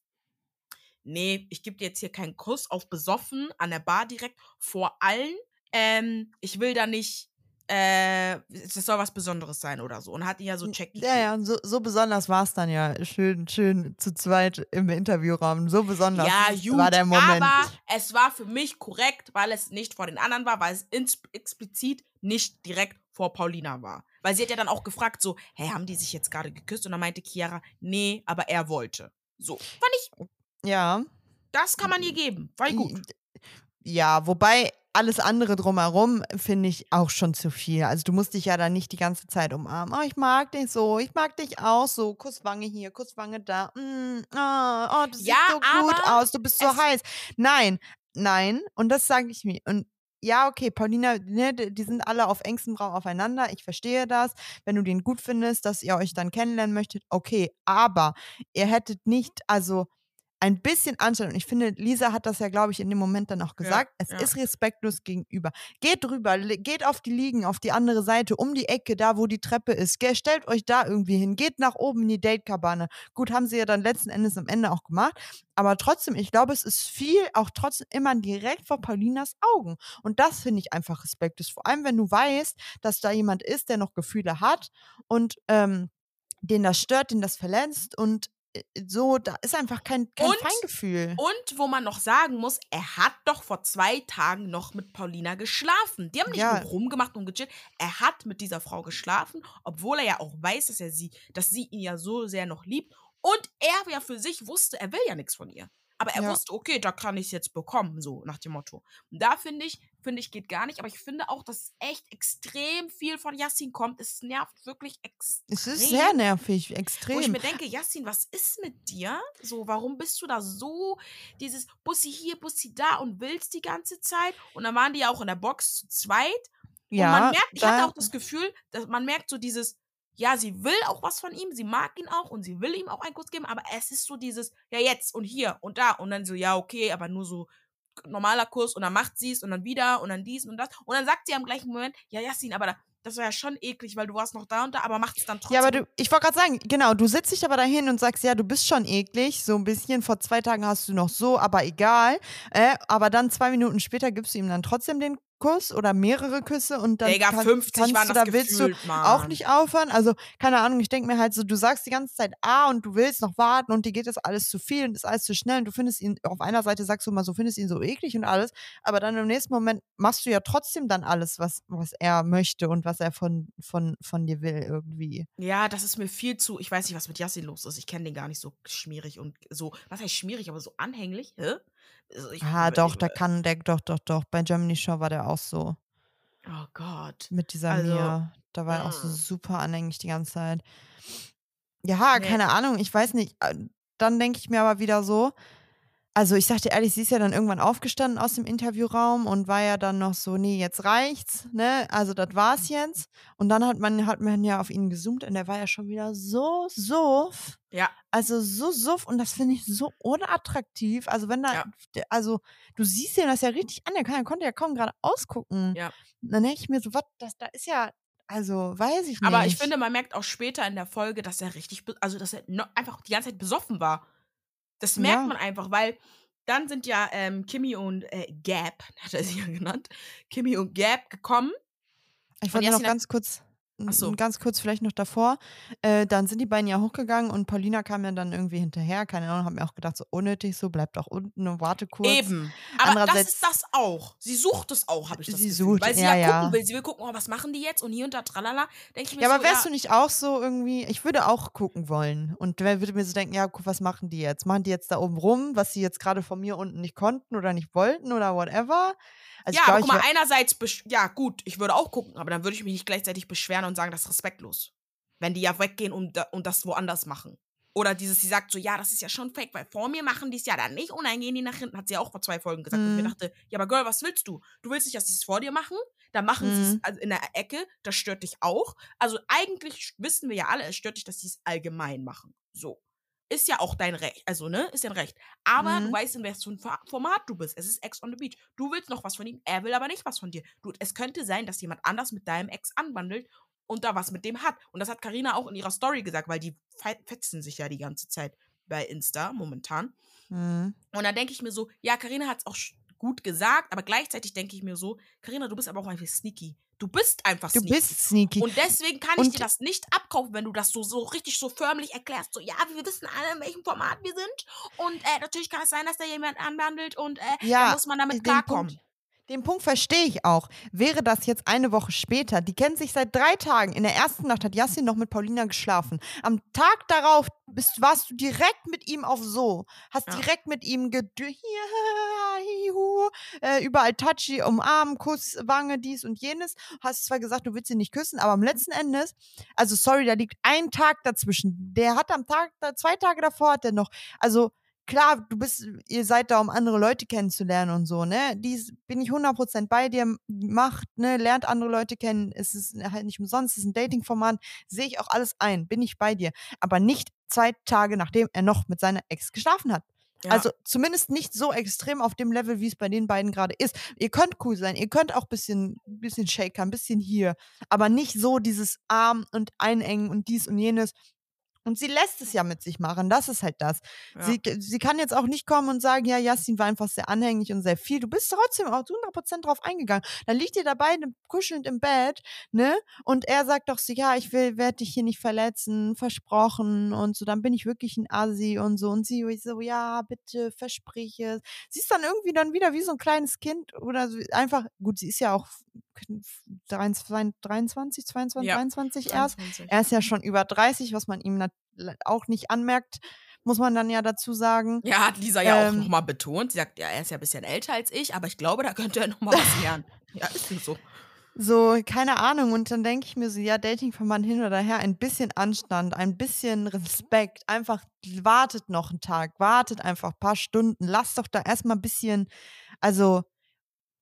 nee, ich gebe dir jetzt hier keinen Kuss auf besoffen an der Bar direkt vor allen. Ähm, ich will da nicht, äh, das soll was Besonderes sein oder so. Und hat ihn ja so check Ja, ja, so, so besonders war es dann ja. Schön, schön zu zweit im Interviewraum. So besonders Ja, gut, war der Moment. aber es war für mich korrekt, weil es nicht vor den anderen war, weil es explizit nicht direkt vor Paulina war. Weil sie hat ja dann auch gefragt, so, hä, haben die sich jetzt gerade geküsst? Und dann meinte Chiara, nee, aber er wollte. So, fand ich, ja. das kann man ihr geben. War gut. Ja, wobei alles andere drumherum finde ich auch schon zu viel. Also du musst dich ja dann nicht die ganze Zeit umarmen. Oh, ich mag dich so, ich mag dich auch so. Kusswange hier, Kusswange da. Mm, oh, oh, du siehst Ja, so gut aus, du bist so heiß. Nein, nein. Und das sage ich mir. Und ja, okay, Paulina, ne, die die sind alle auf engstem Raum aufeinander. Ich verstehe das. Wenn du den gut findest, dass ihr euch dann kennenlernen möchtet, okay. Aber ihr hättet nicht, also ein bisschen Anstand. Und ich finde, Lisa hat das ja, glaube ich, in dem Moment dann auch gesagt. es ja. ist respektlos gegenüber. Geht drüber, geht auf die Liegen, auf die andere Seite, um die Ecke, da wo die Treppe ist. Ge stellt euch da irgendwie hin. Geht nach oben in die Datekabane. Gut, haben sie ja dann letzten Endes am Ende auch gemacht. Aber trotzdem, ich glaube, es ist viel, auch trotzdem immer direkt vor Paulinas Augen. Und das finde ich einfach respektlos. Vor allem, wenn du weißt, dass da jemand ist, der noch Gefühle hat und ähm, den das stört, den das verletzt und so, da ist einfach kein, kein Und- Feingefühl. Und wo man noch sagen muss, er hat doch vor zwei Tagen noch mit Paulina geschlafen. Die haben nicht Ja. nur rumgemacht und gechillt. Er hat mit dieser Frau geschlafen, obwohl er ja auch weiß, dass er sie, dass sie ihn ja so sehr noch liebt. Und er ja für sich wusste, er will ja nichts von ihr. Aber er Ja. wusste, okay, da kann ich es jetzt bekommen, so nach dem Motto. Und da finde ich, finde ich, geht gar nicht. Aber ich finde auch, dass echt extrem viel von Yassin kommt. Es nervt wirklich extrem. Es ist sehr nervig, Wo ich extrem. mir denke, Yassin, was ist mit dir? So, warum bist du da so, dieses Bussi hier, Bussi da und willst die ganze Zeit? Und dann waren die ja auch in der Box zu zweit. ja, und man merkt, ich hatte auch das Gefühl, dass man merkt so dieses, ja, sie will auch was von ihm, sie mag ihn auch und sie will ihm auch einen Kuss geben, aber es ist so dieses, ja, jetzt und hier und da und dann so, ja, okay, aber nur so normaler Kuss und dann macht sie es und dann wieder und dann dies und das und dann sagt sie am gleichen Moment, ja, Yassin, aber da, das war ja schon eklig, weil du warst noch da und da, aber macht es dann trotzdem. ja, aber du, ich wollte gerade sagen, genau, du sitzt dich aber dahin und sagst, ja, du bist schon eklig, so ein bisschen, vor zwei Tagen hast du noch so, aber egal. Äh, aber dann zwei Minuten später gibst du ihm dann trotzdem den Kuss oder mehrere Küsse und dann Digga, kann, 50 kannst waren du, da willst du gefühlt, Mann. auch nicht aufhören. Also, keine Ahnung, ich denke mir halt so, du sagst die ganze Zeit A und du willst noch warten und dir geht das alles zu viel und ist alles zu schnell und du findest ihn, auf einer Seite sagst du mal so, findest ihn so eklig und alles, aber dann im nächsten Moment machst du ja trotzdem dann alles, was, was er möchte und was er von, von, von dir will irgendwie. Ja, das ist mir viel zu. Ich weiß nicht, was mit Yassin los ist. Ich kenne den gar nicht so schmierig und so. Was heißt schmierig, aber so anhänglich? Hä? Also ich, Ah, doch, da kann der, doch, doch, doch. Bei Germany Show war der auch so. Oh Gott. Mit dieser Also, Mia. Da war er auch so mm. super anhänglich die ganze Zeit. Ja, Nee. keine Ahnung, ich weiß nicht. Äh, Dann denke ich mir aber wieder so, also ich sagte ehrlich, sie ist ja dann irgendwann aufgestanden aus dem Interviewraum und war ja dann noch so, nee, jetzt reicht's, ne? Also das war's jetzt. Und dann hat man, hat man ja auf ihn gezoomt und der war ja schon wieder so suff. Ja. Also so suff und das finde ich so unattraktiv. Also wenn da, Ja. also du siehst ihm das ja richtig an, der, kann, der konnte ja kaum gerade ausgucken. Ja. Und dann denke ich mir so, was, das da ist ja, also weiß ich nicht. Aber ich finde, man merkt auch später in der Folge, dass er richtig, also dass er einfach die ganze Zeit besoffen war. Das merkt Ja. man einfach, weil dann sind ja ähm, Kimmy und äh, Gab, [LAUGHS] hat er sie ja genannt, Kimmy und Gab gekommen. Ich wollte noch ganz kurz, so. ganz kurz vielleicht noch davor. Äh, dann sind die beiden ja hochgegangen und Paulina kam ja dann irgendwie hinterher. Keine Ahnung, hab mir auch gedacht, so unnötig, so bleibt auch unten und warte kurz. Eben. Aber das ist das auch. Sie sucht es auch, habe ich das Sie Gefühl. sucht, weil sie ja, ja, ja. gucken will. Sie will gucken, oh, was machen die jetzt und hier und da, tralala. Denke ich mir Ja, so, aber wärst ja, du nicht auch so irgendwie, ich würde auch gucken wollen. Und wer würde mir so denken, ja, guck, was machen die jetzt? Machen die jetzt da oben rum, was sie jetzt gerade von mir unten nicht konnten oder nicht wollten oder whatever? Also ja, ich aber glaub, guck mal, einerseits, ja gut, ich würde auch gucken, aber dann würde ich mich nicht gleichzeitig beschweren und sagen, das ist respektlos. Wenn die ja weggehen und, und das woanders machen. Oder dieses, sie sagt so, ja, das ist ja schon fake, weil vor mir machen die es ja dann nicht und dann gehen die nach hinten, hat sie ja auch vor zwei Folgen gesagt. Und ich mir Mhm. dachte, ja, aber Girl, was willst du? Du willst nicht, dass sie es vor dir machen? Dann machen sie es Mhm. also in der Ecke, das stört dich auch. Also eigentlich wissen wir ja alle, es stört dich, dass sie es allgemein machen. So. Ist ja auch dein Recht, also, ne, ist dein Recht. Aber du Mhm. weißt, in welchem Format du bist. Es ist Ex on the Beach. Du willst noch was von ihm, er will aber nicht was von dir. Du, es könnte sein, dass jemand anders mit deinem Ex anwandelt und da was mit dem hat. Und das hat Karina auch in ihrer Story gesagt, weil die fe- fetzen sich ja die ganze Zeit bei Insta momentan. Mhm. Und dann denke ich mir so, ja, Karina hat es auch gut gesagt, aber gleichzeitig denke ich mir so, Karina, du bist aber auch einfach sneaky. Du bist einfach Du sneaky. bist sneaky. Und deswegen kann ich Und- dir das nicht abkaufen, wenn du das so, so richtig so förmlich erklärst. So, ja, wir wissen alle, in welchem Format wir sind. Und äh, natürlich kann es sein, dass da jemand anwandelt und äh, ja, da muss man damit klarkommen. Punkt, den Punkt verstehe ich auch. Wäre das jetzt eine Woche später, die kennen sich seit drei Tagen. In der ersten Nacht hat Yassin noch mit Paulina geschlafen. Am Tag darauf bist, warst du direkt mit ihm auf so. Hast Ja. direkt mit ihm äh, überall touchy, umarmen, Kuss, Wange, dies und jenes. Hast zwar gesagt, du willst ihn nicht küssen, aber am letzten Endes, also sorry, da liegt ein Tag dazwischen. Der hat am Tag, zwei Tage davor hat er noch, also klar, du bist, ihr seid da, um andere Leute kennenzulernen und so, ne? Dies bin ich 100% bei dir, macht, ne, lernt andere Leute kennen, es ist halt nicht umsonst, es ist ein Dating-Format, sehe ich auch alles ein, bin ich bei dir. Aber nicht zwei Tage, nachdem er noch mit seiner Ex geschlafen hat. Ja. Also zumindest nicht so extrem auf dem Level, wie es bei den beiden gerade ist. Ihr könnt cool sein, ihr könnt auch bisschen, bisschen shakern, bisschen hier, aber nicht so dieses Arm und Einengen und dies und jenes. Und sie lässt es ja mit sich machen, das ist halt das. Ja. Sie, sie kann jetzt auch nicht kommen und sagen, ja, Jasmin war einfach sehr anhänglich und sehr viel. Du bist trotzdem auch zu 100% drauf eingegangen. Dann liegt ihr dabei kuschelnd im Bett, ne? Und er sagt doch so, ja, ich will, werde dich hier nicht verletzen, versprochen und so. Dann bin ich wirklich ein Asi und so. Und sie so, ja, bitte, versprich es. Sie ist dann irgendwie dann wieder wie so ein kleines Kind oder so, einfach, gut, sie ist ja auch 23, 23 22, Ja, 23 erst. 23. Er ist ja schon über 30, was man ihm auch nicht anmerkt, muss man dann ja dazu sagen. Ja, hat Lisa ja auch Ähm, nochmal betont. Sie sagt, ja, er ist ja ein bisschen älter als ich, aber ich glaube, da könnte er nochmal was lernen. [LAUGHS] Ja, ist so. So, keine Ahnung. Und dann denke ich mir so, ja, Dating von Mann hin oder her, ein bisschen Anstand, ein bisschen Respekt. Einfach wartet noch einen Tag, wartet einfach ein paar Stunden. Lasst doch da erstmal ein bisschen, also,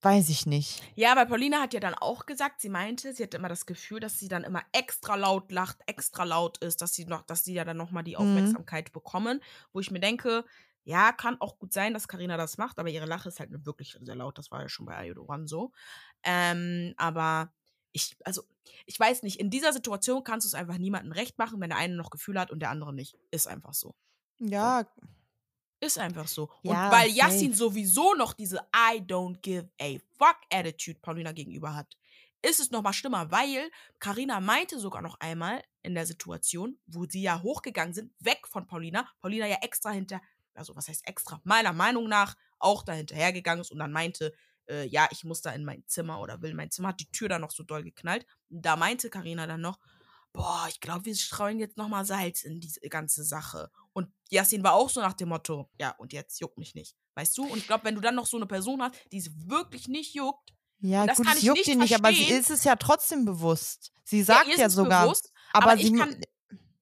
weiß ich nicht. Ja, weil Paulina hat ja dann auch gesagt, sie meinte, sie hatte immer das Gefühl, dass sie dann immer extra laut lacht, extra laut ist, dass sie noch, dass sie ja dann nochmal die Mhm. Aufmerksamkeit bekommen, wo ich mir denke, ja, kann auch gut sein, dass Karina das macht, aber ihre Lache ist halt wirklich sehr laut. Das war ja schon bei Ayo One so. Ähm, aber ich, also, ich weiß nicht, in dieser Situation kannst du es einfach niemandem recht machen, wenn der eine noch Gefühle hat und der andere nicht. Ist einfach so. Ja, Ist einfach so. Ja, und weil safe. Yassin sowieso noch diese I don't give a fuck Attitude Paulina gegenüber hat, ist es nochmal schlimmer, weil Karina meinte sogar noch einmal in der Situation, wo sie ja hochgegangen sind, weg von Paulina, Paulina ja extra hinter, also was heißt extra, meiner Meinung nach auch da hinterhergegangen ist und dann meinte, äh, ja, ich muss da in mein Zimmer oder will in mein Zimmer, hat die Tür dann noch so doll geknallt. Da meinte Karina dann noch, boah, ich glaube, wir streuen jetzt nochmal Salz in diese ganze Sache. Und Yassin war auch so nach dem Motto, ja, und jetzt juckt mich nicht. Weißt du? Und ich glaube, wenn du dann noch so eine Person hast, die es wirklich nicht juckt, ja, das gut, kann es ich juckt nicht ihn nicht, aber sie ist es ja trotzdem bewusst. Sie sagt ja es sogar, bewusst, aber, aber sie, ich kann,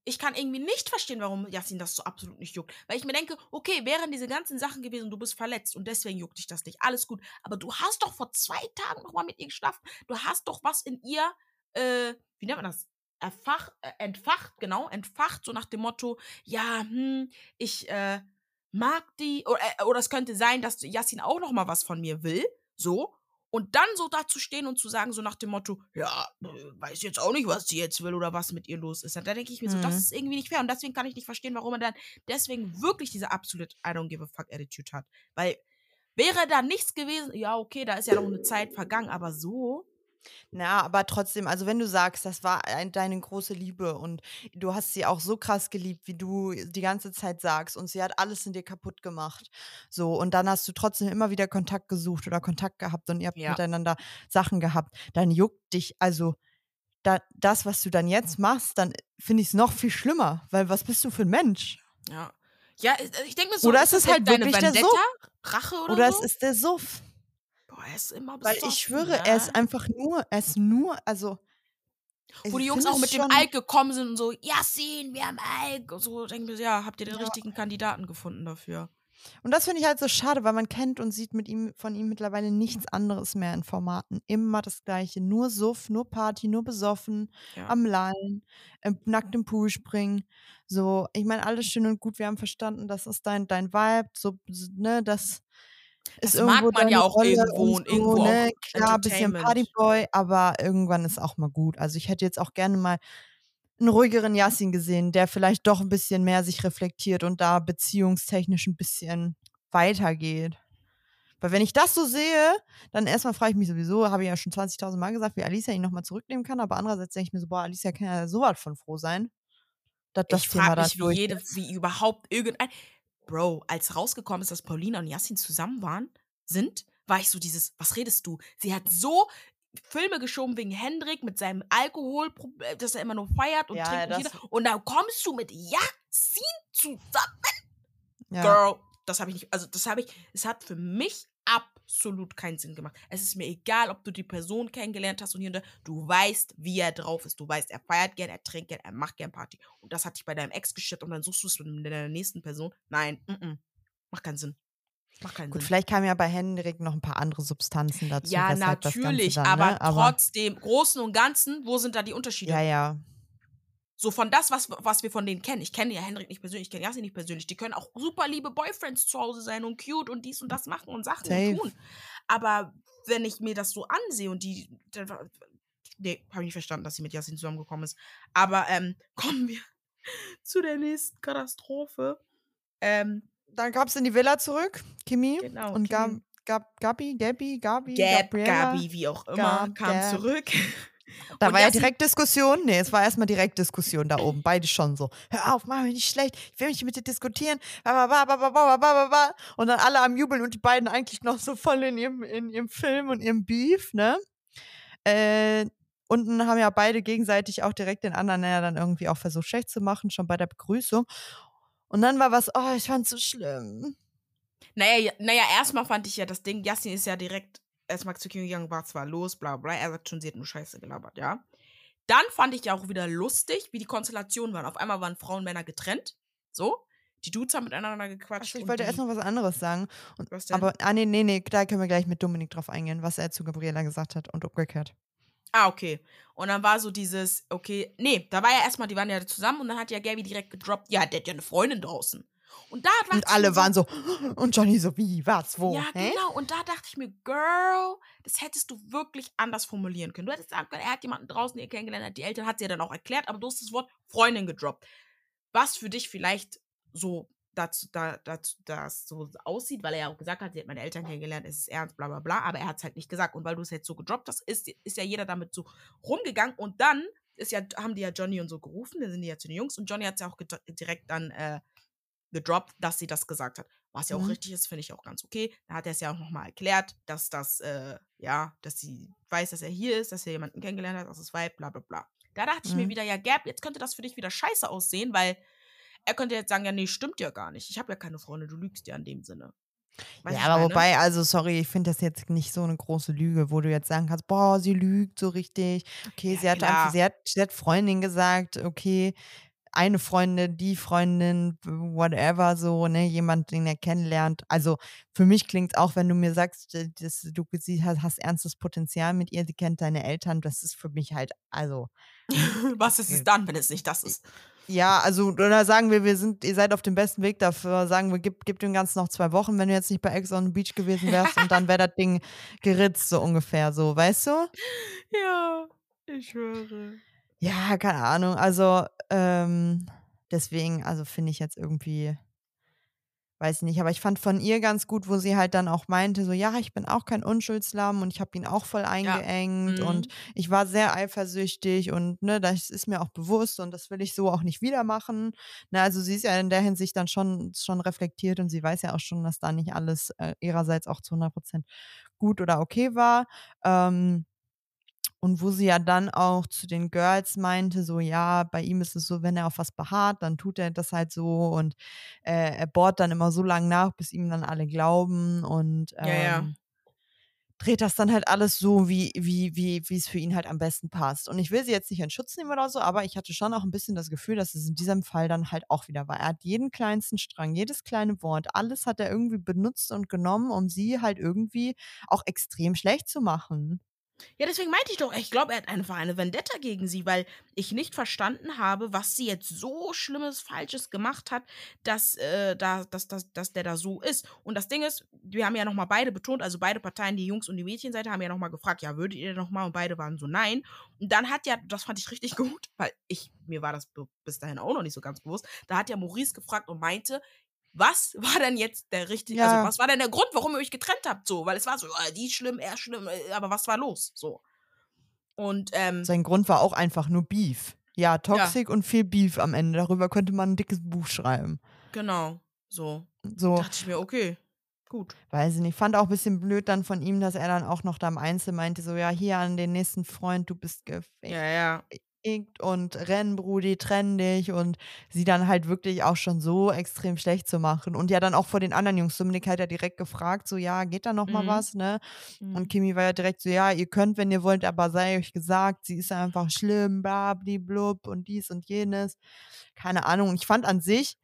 ich kann irgendwie nicht verstehen, warum Yassin das so absolut nicht juckt. Weil ich mir denke, okay, wären diese ganzen Sachen gewesen, du bist verletzt und deswegen juckt dich das nicht. Alles gut. Aber du hast doch vor zwei Tagen nochmal mit ihr geschlafen. Du hast doch was in ihr, äh, wie nennt man das? Erfach, äh, entfacht, genau, entfacht, so nach dem Motto, ja, hm, ich, äh, mag die, oder, äh, oder es könnte sein, dass Yassin auch noch mal was von mir will, so, und dann so dazu stehen und zu sagen, so nach dem Motto, ja, äh, weiß jetzt auch nicht, was sie jetzt will oder was mit ihr los ist. Da denke ich mir so, das Mhm. ist irgendwie nicht fair. Und deswegen kann ich nicht verstehen, warum er dann deswegen wirklich diese absolute I don't give a fuck Attitude hat. Weil wäre da nichts gewesen, ja, okay, da ist ja noch eine Zeit vergangen, aber so, Na, aber trotzdem, also wenn du sagst, das war ein, deine große Liebe und du hast sie auch so krass geliebt, wie du die ganze Zeit sagst und sie hat alles in dir kaputt gemacht. So, und dann hast du trotzdem immer wieder Kontakt gesucht oder Kontakt gehabt und ihr habt Ja. miteinander Sachen gehabt, dann juckt dich, also da, das, was du dann jetzt machst, dann finde ich es noch viel schlimmer, weil was bist du für ein Mensch? ja. Ja, ich ich denke mir so, Oder ist das es halt deine wirklich der Vendetta, Suff? Rache oder, Oder so? es ist der Suff. Er ist immer Weil besoffen, ich schwöre, ne? er ist einfach nur, er ist nur, also Wo Ich die Jungs auch mit dem Alk gekommen sind und so, Yassin, wir haben Alk. Und so denken wir, ja, habt ihr den Ja. richtigen Kandidaten gefunden dafür? Und das finde ich halt so schade, weil man kennt und sieht mit ihm, von ihm mittlerweile nichts anderes mehr in Formaten. Immer das Gleiche. Nur Suff, nur Party, nur besoffen, Ja. am Lallen, im, nackt im Pool springen. So, ich meine, alles schön und gut. Wir haben verstanden, das ist dein, dein Vibe. So, so, ne, das ist Das mag irgendwo man ja auch Rolle irgendwo und irgendwo ne? auch Klar, bisschen Entertainment. Partyboy, aber irgendwann ist auch mal gut. Also ich hätte jetzt auch gerne mal einen ruhigeren Yassin gesehen, der vielleicht doch ein bisschen mehr sich reflektiert und da beziehungstechnisch ein bisschen weitergeht. Weil wenn ich das so sehe, dann erstmal frage ich mich sowieso, habe ich ja schon 20.000 Mal gesagt, wie Alicia ihn nochmal zurücknehmen kann, aber andererseits denke ich mir so, boah, Alicia kann ja so was von froh sein, dass das ich Thema frage da mich, wie jede, ist. wie überhaupt irgendein. Bro, als rausgekommen ist, dass Paulina und Yassin zusammen waren, sind, war ich so dieses, was redest du? Sie hat so Filme geschoben wegen Hendrik mit seinem Alkohol, dass er immer nur feiert und Ja, trinkt das- und, und dann kommst du mit Yassin zusammen. Ja. Girl, das habe ich nicht, also das habe ich, es hat für mich absolut keinen Sinn gemacht. Es ist mir egal, ob du die Person kennengelernt hast und hier und da, du weißt, wie er drauf ist. Du weißt, er feiert gern, er trinkt gern, er macht gern Party. Und das hat dich bei deinem Ex geschippt und dann suchst du es mit deiner nächsten Person. Nein, mm -mm. macht keinen Sinn. Macht keinen Gut, Sinn. vielleicht kamen ja bei Hendrik noch ein paar andere Substanzen dazu. Ja, natürlich, dann, aber, ne? aber trotzdem, Großen und Ganzen, wo sind da die Unterschiede? Ja, ja. So von das, was, was wir von denen kennen. Ich kenne ja Henrik nicht persönlich, ich kenne Yassin nicht persönlich. Die können auch super liebe Boyfriends zu Hause sein und cute und dies und das machen und Sachen und tun. Aber wenn ich mir das so ansehe und die. dann Nee, habe ich nicht verstanden, dass sie mit Yassin zusammengekommen ist. Aber ähm, [LAUGHS] kommen wir zu der nächsten Katastrophe. Ähm, Dann gab es in die Villa zurück, Kimi genau. und Gab, Kimi- Gab, Gabi, Gabi, Gabi, Gab, Gabriella. Gabi, wie auch immer, Gab, kam Gab. zurück. [LAUGHS] Da und war ja direkt Diskussion. Nee, es war erstmal direkt Diskussion da oben. Beide schon so. Hör auf, mach mich nicht schlecht. Ich will mich mit dir diskutieren. Und dann alle am Jubeln und die beiden eigentlich noch so voll in ihrem, in ihrem Film und ihrem Beef, ne? Äh, unten haben ja beide gegenseitig auch direkt den anderen ja dann irgendwie auch versucht, schlecht zu machen, schon bei der Begrüßung. Und dann war was, oh, ich fand's so schlimm. Naja, naja, erstmal fand ich ja das Ding, Jasmin ist ja direkt erstmal zu Kim gegangen, war zwar los, bla bla, er sagt schon, sie hat nur Scheiße gelabert, ja. Dann fand ich ja auch wieder lustig, wie die Konstellationen waren. Auf einmal waren Frauen und Männer getrennt, so. Die Dudes haben miteinander gequatscht. Achso, ich wollte erst noch was anderes sagen. Und, Was denn? aber, ah, nee, nee, nee, da können wir gleich mit Dominik drauf eingehen, was er zu Gabriela gesagt hat und umgekehrt. Ah, okay. Und dann war so dieses, okay, nee, da war ja erstmal, die waren ja zusammen und dann hat ja Gabi direkt gedroppt, ja, der hat ja eine Freundin draußen. Und da dachte Und alle waren so, und Johnny so, wie, was, wo? Ja, hä? genau. Und da dachte ich mir, Girl, das hättest du wirklich anders formulieren können. Du hättest sagen können, er hat jemanden draußen hier kennengelernt, hat die Eltern hat sie ja dann auch erklärt, aber du hast das Wort Freundin gedroppt. Was für dich vielleicht so dazu, da, dazu, das so aussieht, weil er ja auch gesagt hat, sie hat meine Eltern kennengelernt, es ist ernst, bla bla bla, aber er hat es halt nicht gesagt. Und weil du es jetzt so gedroppt hast, ist, ist ja jeder damit so rumgegangen und dann ist ja, haben die ja Johnny und so gerufen, dann sind die ja zu den Jungs und Johnny hat es ja auch direkt dann äh, gedroppt, dass sie das gesagt hat. Was ja auch Mhm. richtig ist, finde ich auch ganz okay. Da hat er es ja auch nochmal erklärt, dass das, äh, ja, dass sie weiß, dass er hier ist, dass er jemanden kennengelernt hat, dass es Vibe, bla bla bla. Da dachte ich mir Mhm. wieder, ja, Gab, jetzt könnte das für dich wieder scheiße aussehen, weil er könnte jetzt sagen, ja, nee, stimmt ja gar nicht. Ich habe ja keine Freunde, du lügst ja in dem Sinne. Weißt du, Ja, aber meine? wobei, also sorry, ich finde das jetzt nicht so eine große Lüge, wo du jetzt sagen kannst, boah, sie lügt so richtig. Okay, Ja, sie hat einfach, sie hat, sie hat Freundin gesagt, okay, eine Freundin, die Freundin, whatever, so, ne, jemand, den er kennenlernt. Also für mich klingt es auch, wenn du mir sagst, äh, dass du sie hast, hast ernstes Potenzial mit ihr, sie kennt deine Eltern, das ist für mich halt, also, [LAUGHS] was ist es dann, wenn es nicht das ist? ja, also, oder sagen wir, wir sind, ihr seid auf dem besten Weg dafür, sagen wir, gib, gib dem Ganzen noch zwei Wochen, wenn du jetzt nicht bei Ex on the Beach gewesen wärst und dann wäre das Ding geritzt, so ungefähr, so, weißt du? [LAUGHS] Ja, ich höre. Ja, keine Ahnung, also, ähm, deswegen, also finde ich jetzt irgendwie, weiß ich nicht, aber ich fand von ihr ganz gut, wo sie halt dann auch meinte, so, ja, ich bin auch kein Unschuldslamm und ich habe ihn auch voll eingeengt Mhm. und ich war sehr eifersüchtig und ne, das ist mir auch bewusst und das will ich so auch nicht wieder machen. Ne, also sie ist ja in der Hinsicht dann schon, schon reflektiert und sie weiß ja auch schon, dass da nicht alles äh, ihrerseits auch zu 100 Prozent gut oder okay war. Ähm, und wo sie ja dann auch zu den Girls meinte, so ja, bei ihm ist es so, wenn er auf was beharrt, dann tut er das halt so und äh, er bohrt dann immer so lange nach, bis ihm dann alle glauben und ähm, Ja, ja. dreht das dann halt alles so, wie wie wie wie es für ihn halt am besten passt. Und ich will sie jetzt nicht in Schutz nehmen oder so, aber ich hatte schon auch ein bisschen das Gefühl, dass es in diesem Fall dann halt auch wieder war. Er hat jeden kleinsten Strang, jedes kleine Wort, alles hat er irgendwie benutzt und genommen, um sie halt irgendwie auch extrem schlecht zu machen. Ja, deswegen meinte ich doch, ich glaube, er hat einfach eine Vendetta gegen sie, weil ich nicht verstanden habe, was sie jetzt so Schlimmes, Falsches gemacht hat, dass, äh, da, dass, dass, dass der da so ist. Und das Ding ist, wir haben ja nochmal beide betont, also beide Parteien, die Jungs- und die Mädchenseite, haben ja nochmal gefragt, ja, würdet ihr nochmal? Und beide waren so, nein. Und dann hat ja, das fand ich richtig [LAUGHS] gut, weil ich, mir war das bis dahin auch noch nicht so ganz bewusst, da hat ja Maurice gefragt und meinte, was war denn jetzt der richtige, also Ja. was war denn der Grund, warum ihr euch getrennt habt? So, weil es war so, äh, die ist schlimm, er ist schlimm, äh, aber was war los? So. Und, ähm, Sein Grund war auch einfach nur Beef. Ja, Toxic und viel Beef am Ende. Darüber könnte man ein dickes Buch schreiben. genau, so. So, Dachte ich mir, okay, gut. weiß ich nicht. Fand auch ein bisschen blöd dann von ihm, dass er dann auch noch da im Einzel meinte, so, ja, hier an den nächsten Freund, du bist gefickt. Ja, ja. Und renn, Brudi, trenn dich und sie dann halt wirklich auch schon so extrem schlecht zu machen. Und ja dann auch vor den anderen Jungs. Dominik hat ja direkt gefragt, so, ja, geht da noch mal Mhm. was, ne? Mhm. Und Kimi war ja direkt so, ja, ihr könnt, wenn ihr wollt, aber sei euch gesagt, sie ist einfach schlimm, blub und dies und jenes. Keine Ahnung. Und ich fand an sich,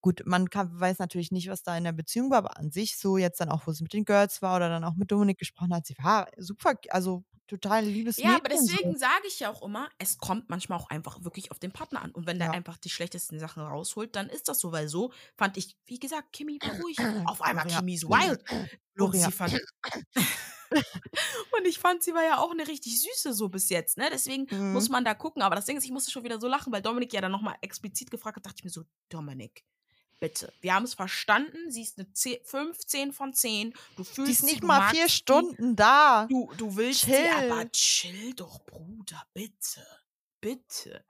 gut, man kann, weiß natürlich nicht, was da in der Beziehung war, aber an sich so jetzt dann auch, wo sie mit den Girls war oder dann auch mit Dominik gesprochen hat, sie war super, also total liebes Ja, aber Mädchen so. deswegen sage ich ja auch immer, es kommt manchmal auch einfach wirklich auf den Partner an. Und wenn der Ja. einfach die schlechtesten Sachen rausholt, dann ist das so, weil so fand ich, wie gesagt, Kimi war ruhig. [CLEARS THROAT] Auf einmal Gloria. Kimmy's wild. Und, Gloria. sie fand, [CLEARS THROAT] und ich fand, sie war ja auch eine richtig süße so bis jetzt, ne? Deswegen Mhm. muss man da gucken. Aber das Ding ist, ich musste schon wieder so lachen, weil Dominik ja dann nochmal explizit gefragt hat, dachte ich mir so, Dominik, bitte. Wir haben es verstanden, sie ist eine 10, 15 von 10. Du fühlst Die ist sie, nicht mal vier sie, Stunden da. Du, du willst sie, Chill. aber chill doch, Bruder, bitte. Bitte.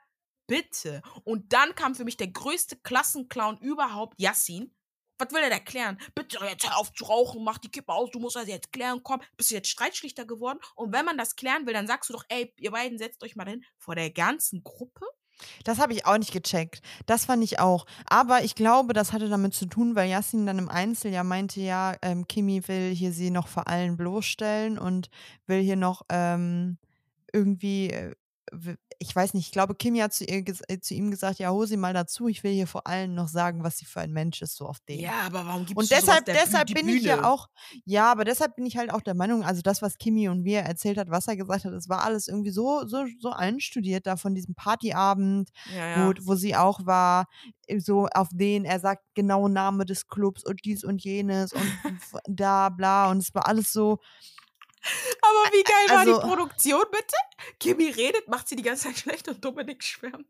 Bitte. Und dann kam für mich der größte Klassenclown überhaupt, Yassin. Was will er erklären? Bitte jetzt hör auf zu rauchen, mach die Kippe aus, du musst das jetzt klären, komm. Bist du jetzt Streitschlichter geworden? Und wenn man das klären will, dann sagst du doch, ey, ihr beiden setzt euch mal hin vor der ganzen Gruppe. Das habe ich auch nicht gecheckt. Das fand ich auch. Aber ich glaube, das hatte damit zu tun, weil Yassin dann im Einzel ja meinte, ja, ähm, Kimi will hier sie noch vor allen bloßstellen und will hier noch ähm, irgendwie, äh, ich weiß nicht, ich glaube, Kimi hat zu, ihr, äh, zu ihm gesagt, ja, hol sie mal dazu, ich will hier vor allen noch sagen, was sie für ein Mensch ist, so auf den. Ja, aber warum gibst Und du sowas deshalb, der deshalb bin ich ja auch, ja, aber deshalb bin ich halt auch der Meinung, also das, was Kimi und mir erzählt hat, was er gesagt hat, es war alles irgendwie so, so, so einstudiert da von diesem Partyabend, Ja, ja. wo, wo sie auch war, äh, so auf den, er sagt genau Name des Clubs und dies und jenes und da, bla, und es war alles so, Aber wie geil war Also- die Produktion, bitte? Kimi redet, macht sie die ganze Zeit schlecht und Dominik schwärmt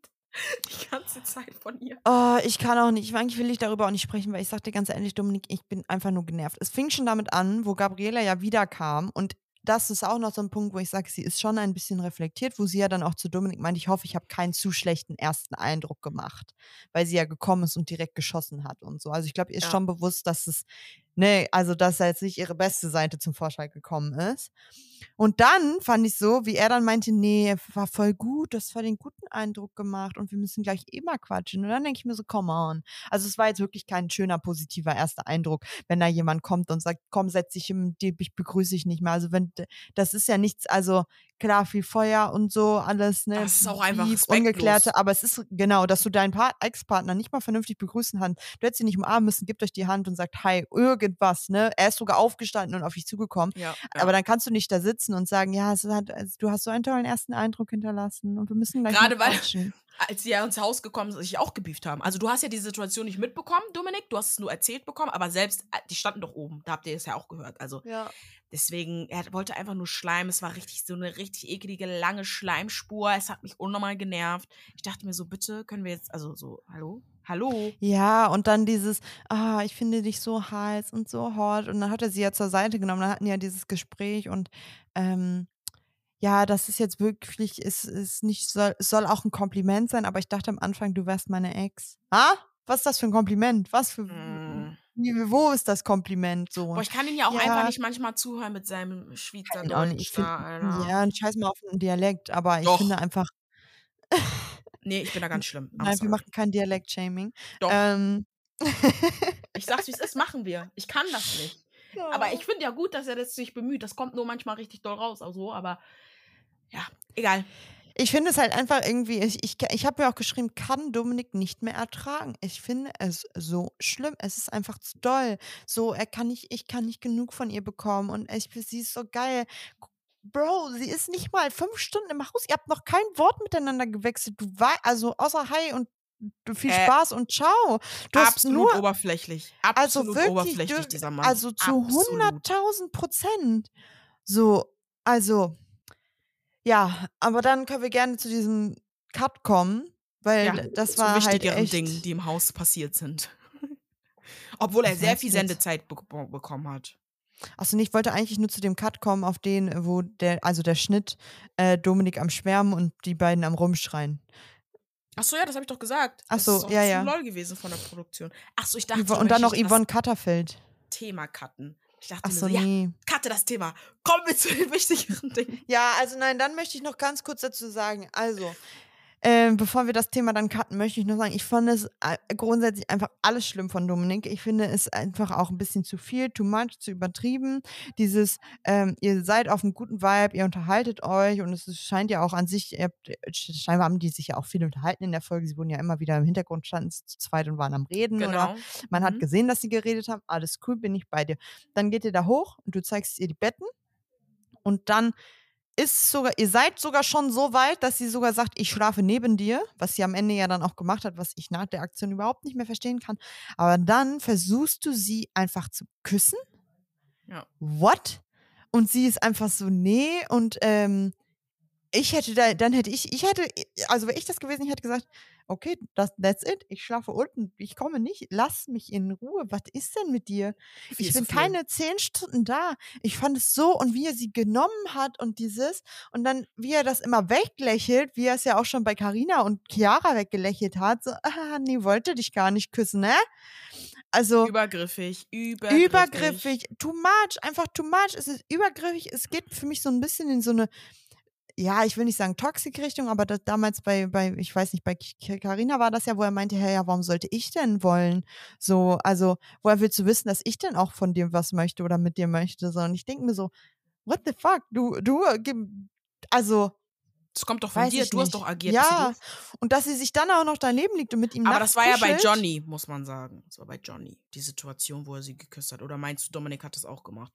die ganze Zeit von ihr. Oh, ich kann auch nicht. Eigentlich will ich darüber auch nicht sprechen, weil ich sag dir ganz ehrlich, Dominik, ich bin einfach nur genervt. Es fing schon damit an, wo Gabriela ja wiederkam und das ist auch noch so ein Punkt, wo ich sage, sie ist schon ein bisschen reflektiert, wo sie ja dann auch zu Dominik meint, ich hoffe, ich habe keinen zu schlechten ersten Eindruck gemacht, weil sie ja gekommen ist und direkt geschossen hat und so. Also ich glaube, ihr ist Ja. schon bewusst, dass es, ne, also dass da jetzt nicht ihre beste Seite zum Vorschein gekommen ist. Und dann fand ich so, wie er dann meinte, nee, war voll gut, das war den guten Eindruck gemacht und wir müssen gleich eh mal quatschen. Und dann denke ich mir so, come on. Also es war jetzt wirklich kein schöner, positiver erster Eindruck, wenn da jemand kommt und sagt, komm, setz dich im ich begrüße dich nicht mehr. Also wenn, das ist ja nichts, also klar, viel Feuer und so, alles, ne? Das ist auch einfach respektlos. Ungeklärte, aber es ist genau, dass du deinen Pa- Ex-Partner nicht mal vernünftig begrüßen kannst. Du hättest ihn nicht umarmen müssen, gibt euch die Hand und sagt, hi, irgendwas, ne? Er ist sogar aufgestanden und auf dich zugekommen. Ja, Aber dann kannst du nicht da sitzen und sagen, ja, hat, also, du hast so einen tollen ersten Eindruck hinterlassen und wir müssen gleich Gerade weil-. Als sie ja ins Haus gekommen sind, sich auch gebieft haben. Also du hast ja die Situation nicht mitbekommen, Dominik, du hast es nur erzählt bekommen, aber selbst, äh, die standen doch oben, da habt ihr es ja auch gehört. Also Ja. deswegen, er wollte einfach nur Schleim, es war richtig so eine richtig eklige, lange Schleimspur, es hat mich unnormal genervt. Ich dachte mir so, bitte, können wir jetzt, also so, hallo? Hallo? Ja, und dann dieses, ah, ich finde dich so heiß und so hot. Und dann hat er sie ja zur Seite genommen, dann hatten ja dieses Gespräch und ähm, ja, das ist jetzt wirklich, ist, ist nicht, soll, es soll auch ein Kompliment sein, aber ich dachte am Anfang, du wärst meine Ex. Ah? Was ist das für ein Kompliment? Was für, Mm. wo ist das Kompliment so? Boah, ich kann ihn ja auch Ja. einfach nicht manchmal zuhören mit seinem Kann ihn auch nicht. Ich find, da, ja, scheiß mal auf den Dialekt, aber ich Doch. finde einfach, Nee, ich bin da ganz schlimm. I'm nein, wir sorry. machen kein Dialekt-Shaming. Doch. Ähm, Ich sag's, wie es ist, machen wir. Ich kann das nicht. Aber ich finde ja gut, dass er das sich bemüht. Das kommt nur manchmal richtig doll raus, also, aber ja, egal. Ich finde es halt einfach irgendwie, ich, ich, ich habe mir auch geschrieben, kann Dominik nicht mehr ertragen. Ich finde es so schlimm. Es ist einfach zu doll. So, er kann nicht, ich kann nicht genug von ihr bekommen. Und ich, sie ist so geil. Bro, sie ist nicht mal fünf Stunden im Haus. Ihr habt noch kein Wort miteinander gewechselt. Du weißt, also außer Hi und viel Äh, Spaß und ciao. Du hast Absolut nur, oberflächlich. also Absolut wirklich, oberflächlich, du, dieser Mann. also zu Absolut. 100.000 Prozent. So, also, ja, aber dann können wir gerne zu diesem Cut kommen, weil Ja, das zu war halt wichtigeren echt. Dingen, die im Haus passiert sind. [LAUGHS] Obwohl er sehr viel? Sendezeit be bekommen hat. Achso, nee, ich wollte eigentlich nur zu dem Cut kommen, auf den, wo der, also der Schnitt, äh, Dominik am Schwärmen und die beiden am Rumschreien. Ach so, ja, das habe ich doch gesagt. Ach das so, ist auch ja, ja. lol gewesen von der Produktion. Ach so, ich dachte, Yvo- du und dann noch Yvonne Katterfeld. das Thema cutten. Ich dachte Achso, mir so, ja, nee. cutte das Thema. Kommen wir zu den [LAUGHS] wichtigeren Dingen. Ja, also nein, dann möchte ich noch ganz kurz dazu sagen. Also, ähm, bevor wir das Thema dann cutten, möchte ich noch sagen, ich fand es äh, grundsätzlich einfach alles schlimm von Dominik. Ich finde es einfach auch ein bisschen zu viel, too much, zu übertrieben. Dieses, ähm, ihr seid auf einem guten Vibe, ihr unterhaltet euch und es scheint ja auch an sich, ihr habt, äh, scheinbar haben die sich ja auch viel unterhalten in der Folge. Sie wurden ja immer wieder im Hintergrund standen zu zweit und waren am Reden oder Genau. man hat Mhm. gesehen, dass sie geredet haben. Alles cool, bin ich bei dir. Dann geht ihr da hoch und du zeigst ihr die Betten. Und dann ist sogar, ihr seid sogar schon so weit, dass sie sogar sagt, ich schlafe neben dir, was sie am Ende ja dann auch gemacht hat, was ich nach der Aktion überhaupt nicht mehr verstehen kann. Aber dann versuchst du sie einfach zu küssen. Ja. What? Und sie ist einfach so, nee, und ähm, ich hätte da, dann hätte ich, ich hätte, also wäre ich das gewesen, ich hätte gesagt, okay, das, that's it, ich schlafe unten, ich komme nicht, lass mich in Ruhe, was ist denn mit dir? Viel Ich bin viel. keine zehn Stunden da. Ich fand es so und wie er sie genommen hat und dieses und dann wie er das immer weglächelt, wie er es ja auch schon bei Carina und Chiara weggelächelt hat, so, ah, nee, wollte dich gar nicht küssen, ne? Also Übergriffig, übergriffig. übergriffig, too much, einfach too much. Es ist übergriffig. Es geht für mich so ein bisschen in so eine, ja, ich will nicht sagen Toxik-Richtung, aber das damals bei, bei, ich weiß nicht, bei Carina war das ja, wo er meinte, hey, ja, warum sollte ich denn wollen? So, also, woher willst du wissen, dass ich denn auch von dir was möchte oder mit dir möchte? So, und ich denke mir so, what the fuck? Du, du, äh, also, Das kommt doch von dir. Du hast doch agiert. Ja, und dass sie sich dann auch noch daneben liegt und mit ihm Aber das war ja bei. Johnny, muss man sagen. Das war bei Johnny, die Situation, wo er sie geküsst hat. Oder meinst du, Dominik hat das auch gemacht?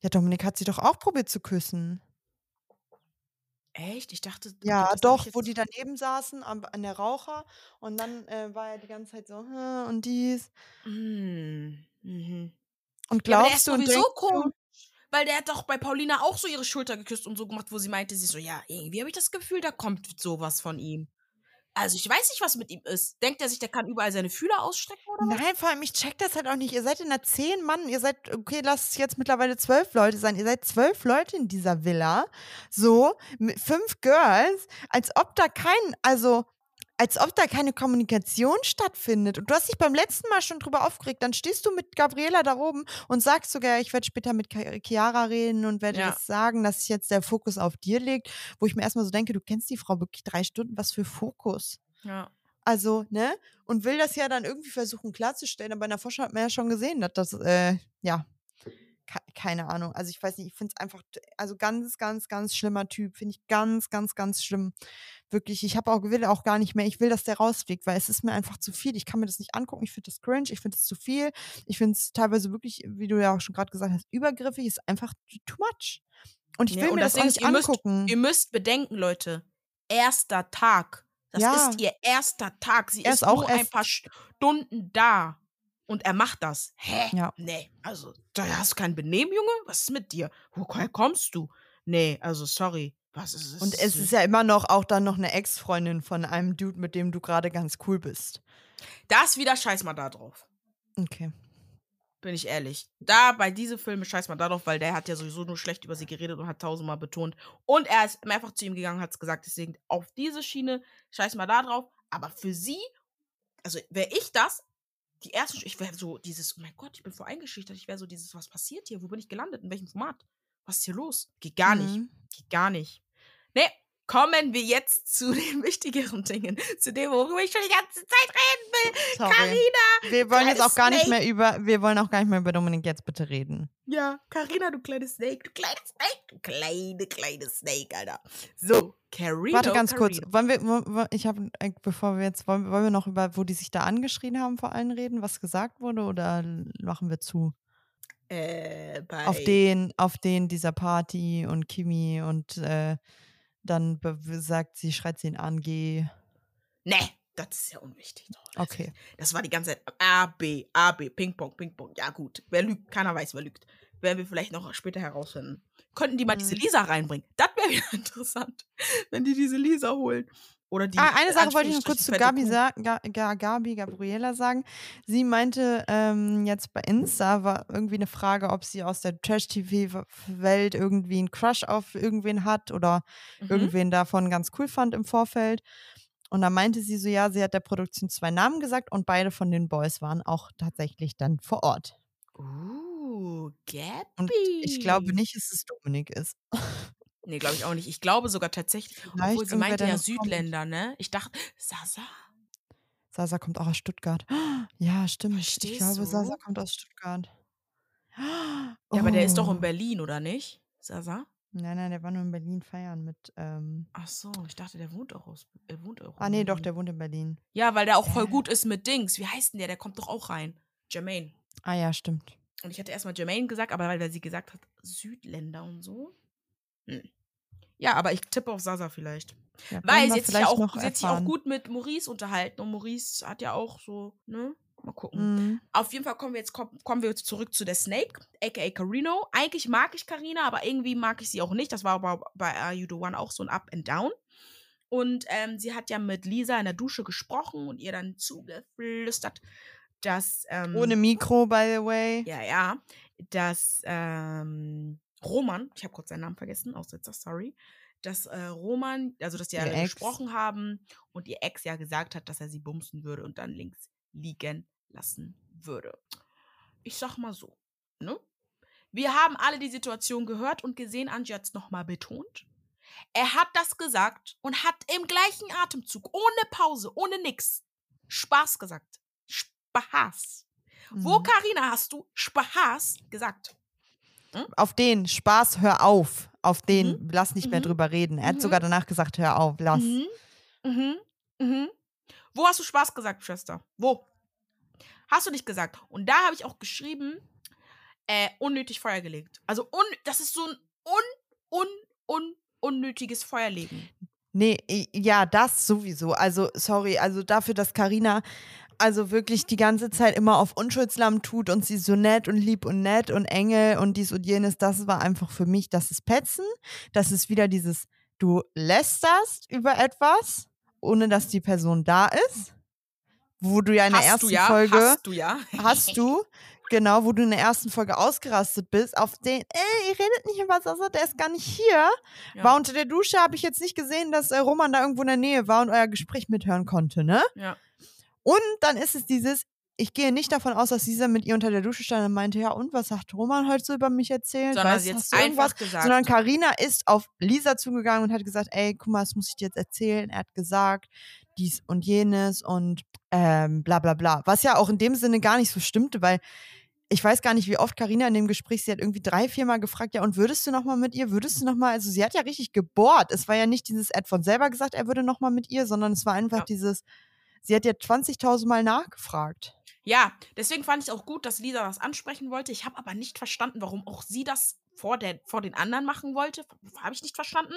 Ja, Dominik hat sie doch auch probiert zu küssen. Echt? Ich dachte. Ja, das doch, wo die daneben saßen am, an der Raucher und dann äh, war er die ganze Zeit so "Hm, und dies. Hm, mhm. Und Ja, aber der glaubst ist du sowieso komisch. Weil der hat doch bei Paulina auch so ihre Schulter geküsst und so gemacht, wo sie meinte, sie so, ja, irgendwie habe ich das Gefühl, da kommt sowas von ihm. Also ich weiß nicht, was mit ihm ist. Denkt er sich, der kann überall seine Fühler ausstrecken oder was? Nein, vor allem, ich check das halt auch nicht. Ihr seid in einer zehn Mann, ihr seid, okay, lasst jetzt mittlerweile zwölf Leute sein. Ihr seid zwölf Leute in dieser Villa. So, mit fünf Girls, als ob da kein, also, als ob da keine Kommunikation stattfindet. Und du hast dich beim letzten Mal schon drüber aufgeregt. Dann stehst du mit Gabriela da oben und sagst sogar, ich werde später mit Chiara reden und werde Ja. das sagen, dass sich jetzt der Fokus auf dir liegt. Wo ich mir erstmal so denke, du kennst die Frau wirklich drei Stunden, was für Fokus. Ja. Also, ne? Und will das ja dann irgendwie versuchen klarzustellen, aber in der Forschung hat man ja schon gesehen, dass das, äh, ja, keine Ahnung. Also ich weiß nicht, ich finde es einfach, also ganz, ganz, ganz schlimmer Typ. Finde ich ganz, ganz, ganz schlimm. Wirklich, ich habe auch, will auch gar nicht mehr, ich will, dass der rausfliegt, weil es ist mir einfach zu viel. Ich kann mir das nicht angucken, ich finde das cringe, ich finde es zu viel. Ich finde es teilweise wirklich, wie du ja auch schon gerade gesagt hast, übergriffig, ist einfach too much. Und ich Ja, will und mir das auch nicht ihr müsst- angucken. Ihr müsst bedenken, Leute, erster Tag. Das Ja. ist ihr erster Tag. Sie Er ist ist auch nur ein paar Stunden da. Und er macht das. Hä? Ja. Nee, also, da hast du kein Benehmen, Junge? Was ist mit dir? Woher kommst du? Nee, also, sorry. Was ist es? Und es ist ja immer noch auch dann noch eine Ex-Freundin von einem Dude, mit dem du gerade ganz cool bist. Das wieder scheiß mal da drauf. Okay. Bin ich ehrlich. Da, bei diese Filme scheiß mal da drauf, weil der hat ja sowieso nur schlecht über sie geredet und hat tausendmal betont. Und er ist mehrfach zu ihm gegangen, hat es gesagt, deswegen auf diese Schiene scheiß mal da drauf. Aber für sie, also wäre ich das, die erste, ich wäre so dieses, oh mein Gott, ich bin voll eingeschüchtert, ich wäre so dieses, was passiert hier? Wo bin ich gelandet? In welchem Format? Was ist hier los? Geht gar nicht. Mhm. Geht gar nicht. Nee, kommen wir jetzt zu [LAUGHS] den wichtigeren Dingen, zu dem, worüber ich schon die ganze Zeit reden will. Sorry. Carina, Wir wollen jetzt auch gar nicht Snake. mehr über, wir wollen auch gar nicht mehr über Dominik jetzt bitte reden. Ja, Carina, du kleines Snake, du kleines Snake, du kleine, kleine Snake, Alter. So, Carina. Warte ganz kurz, Carina. wollen wir, ich habe, bevor wir jetzt, wollen, wollen wir noch über, wo die sich da angeschrien haben vor allen reden, was gesagt wurde oder machen wir zu? Äh, bei Auf den, auf den dieser Party und Kimi und äh, dann sagt sie, schreit sie ihn an, geh. Nee, das ist ja unwichtig. Das Okay. Das war die ganze Zeit A, B, A, B, Ping-Pong, Ping-Pong. Ja, gut. Wer lügt? Keiner weiß, wer lügt. Werden wir vielleicht noch später herausfinden. Könnten die mal diese Mhm. Lisa reinbringen? Das wäre [LAUGHS] wieder interessant, wenn die diese Lisa holen. Oder die. Ah, eine in Sache wollte ich noch kurz zu Gabi, sa Ga Ga Gabi Gabriela sagen. Sie meinte ähm, jetzt bei Insta war irgendwie eine Frage, ob sie aus der Trash-TV-Welt irgendwie einen Crush auf irgendwen hat oder Mhm. irgendwen davon ganz cool fand im Vorfeld. Und da meinte sie so, ja, sie hat der Produktion zwei Namen gesagt und beide von den Boys waren auch tatsächlich dann vor Ort. Uh, Gabi. Und ich glaube nicht, dass es Dominik ist. [LAUGHS] Nee, glaube ich auch nicht. Ich glaube sogar tatsächlich, Vielleicht obwohl sie meinte ja kommt. Südländer, ne? Ich dachte, Sasa? Sasa kommt auch aus Stuttgart. [GASPS] Ja, stimmt. Ich Verstehst glaube, Sasa du? kommt aus Stuttgart. [GASPS] Ja, aber der ist doch in Oh. Berlin, oder nicht? Sasa? Nein, nein, der war nur in Berlin feiern mit. Ähm Ach so, ich dachte, der wohnt auch aus. Er wohnt auch ah, nee, doch, der wohnt in Berlin. Ja, weil der auch voll Hä? gut ist mit Dings. Wie heißt denn der? Der kommt doch auch rein. Jermaine. Ah, ja, stimmt. Und ich hatte erstmal Jermaine gesagt, aber weil, weil sie gesagt hat, Südländer und so. Hm. Ja, aber ich tippe auf Sasa vielleicht. Ja, Weil sie hat, sich auch, noch sie hat sich auch gut mit Maurice unterhalten und Maurice hat ja auch so, ne? Mal gucken. Mhm. Auf jeden Fall kommen wir jetzt komm, kommen wir jetzt zurück zu der Snake, aka Carino. Eigentlich mag ich Carina, aber irgendwie mag ich sie auch nicht. Das war aber bei Are You the One auch so ein Up and Down. Und ähm, sie hat ja mit Lisa in der Dusche gesprochen und ihr dann zugeflüstert, dass ähm, Ohne Mikro, by the way. ja, ja, dass ähm, Roman, ich habe kurz seinen Namen vergessen, Aussetzer, sorry, dass äh, Roman, also dass die Ex. gesprochen haben und ihr Ex ja gesagt hat, dass er sie bumsen würde und dann links liegen lassen würde. Ich sag mal so, ne? Wir haben alle die Situation gehört und gesehen, Angie hat es nochmal betont. Er hat das gesagt und hat im gleichen Atemzug, ohne Pause, ohne nix, Spaß gesagt. Spaß. Wo, Mhm. Karina, hast du Spaß gesagt? Auf den, Spaß, hör auf. Auf den, lass nicht mehr Mhm. drüber reden. Er hat Mhm. sogar danach gesagt, hör auf, lass. Mhm. Mhm. Mhm. Wo hast du Spaß gesagt, Schwester? Wo? Hast du nicht gesagt. Und da habe ich auch geschrieben, äh, unnötig Feuer gelegt. Also, un das ist so ein un, un, un, unnötiges Feuerlegen. Nee, ja, das sowieso. Also, sorry, also dafür, dass Karina also wirklich die ganze Zeit immer auf Unschuldslamm tut und sie so nett und lieb und nett und Engel und dies und jenes, das war einfach für mich, das ist Petzen. Das ist wieder dieses, du lästerst über etwas, ohne dass die Person da ist. Wo du ja in der hast ersten du ja? Folge Hast du ja? hast du, [LAUGHS] genau, wo du in der ersten Folge ausgerastet bist, auf den, ey, ihr redet nicht über Sasa, der ist gar nicht hier. Ja. War unter der Dusche, habe ich jetzt nicht gesehen, dass äh, Roman da irgendwo in der Nähe war und euer Gespräch mithören konnte, ne? Ja. Und dann ist es dieses, ich gehe nicht davon aus, dass dieser mit ihr unter der Dusche stand und meinte, ja, und was hat Roman heute so über mich erzählt? Sondern Weißt, jetzt einfach gesagt. Sondern Karina ist auf Lisa zugegangen und hat gesagt, ey, guck mal, das muss ich dir jetzt erzählen. Er hat gesagt, dies und jenes und ähm, bla bla bla. Was ja auch in dem Sinne gar nicht so stimmte, weil ich weiß gar nicht, wie oft Karina in dem Gespräch, sie hat irgendwie drei, viermal gefragt, ja, und würdest du nochmal mit ihr, würdest du nochmal, also sie hat ja richtig gebohrt. Es war ja nicht dieses, hat von selber gesagt, er würde nochmal mit ihr, sondern es war einfach Ja. dieses, sie hat ja 20.000 Mal nachgefragt. Ja, deswegen fand ich es auch gut, dass Lisa das ansprechen wollte. Ich habe aber nicht verstanden, warum auch sie das vor, der, vor den anderen machen wollte. Habe ich nicht verstanden.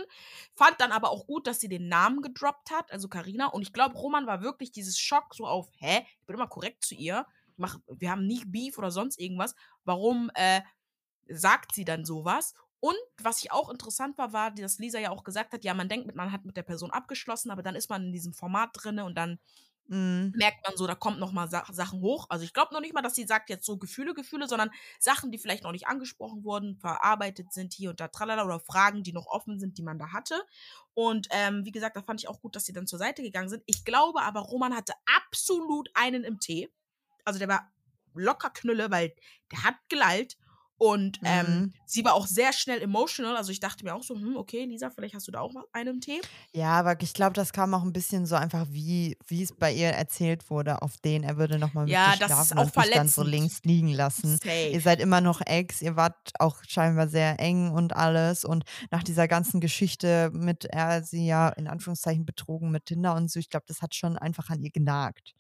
Fand dann aber auch gut, dass sie den Namen gedroppt hat, also Karina. Und ich glaube, Roman war wirklich dieses Schock so auf, hä, ich bin immer korrekt zu ihr. Mach, wir haben nie Beef oder sonst irgendwas. Warum äh, sagt sie dann sowas? Und was ich auch interessant war, war, dass Lisa ja auch gesagt hat, ja, man denkt, man hat mit der Person abgeschlossen, aber dann ist man in diesem Format drinne und dann Mhm. merkt man so, da kommt noch mal Sa Sachen hoch. Also ich glaube noch nicht mal, dass sie sagt jetzt so Gefühle, Gefühle, sondern Sachen, die vielleicht noch nicht angesprochen wurden, verarbeitet sind hier und da, tralala, oder Fragen, die noch offen sind, die man da hatte. Und ähm, wie gesagt, da fand ich auch gut, dass sie dann zur Seite gegangen sind. Ich glaube aber, Roman hatte absolut einen im Tee. Also der war locker Knülle, weil der hat gelallt. Und ähm, Mhm. sie war auch sehr schnell emotional. Also ich dachte mir auch so, hm, okay, Lisa, vielleicht hast du da auch mal einen Tee. Ja, aber ich glaube, das kam auch ein bisschen so einfach, wie wie es bei ihr erzählt wurde, auf den er würde noch mal mit Ja, dir das ist schlafen auch und dich dann so links liegen lassen. Ihr Safe. seid immer noch Ex, ihr wart auch scheinbar sehr eng und alles und nach dieser ganzen Geschichte mit er sie ja in Anführungszeichen betrogen mit Tinder und so, ich glaube, das hat schon einfach an ihr genagt.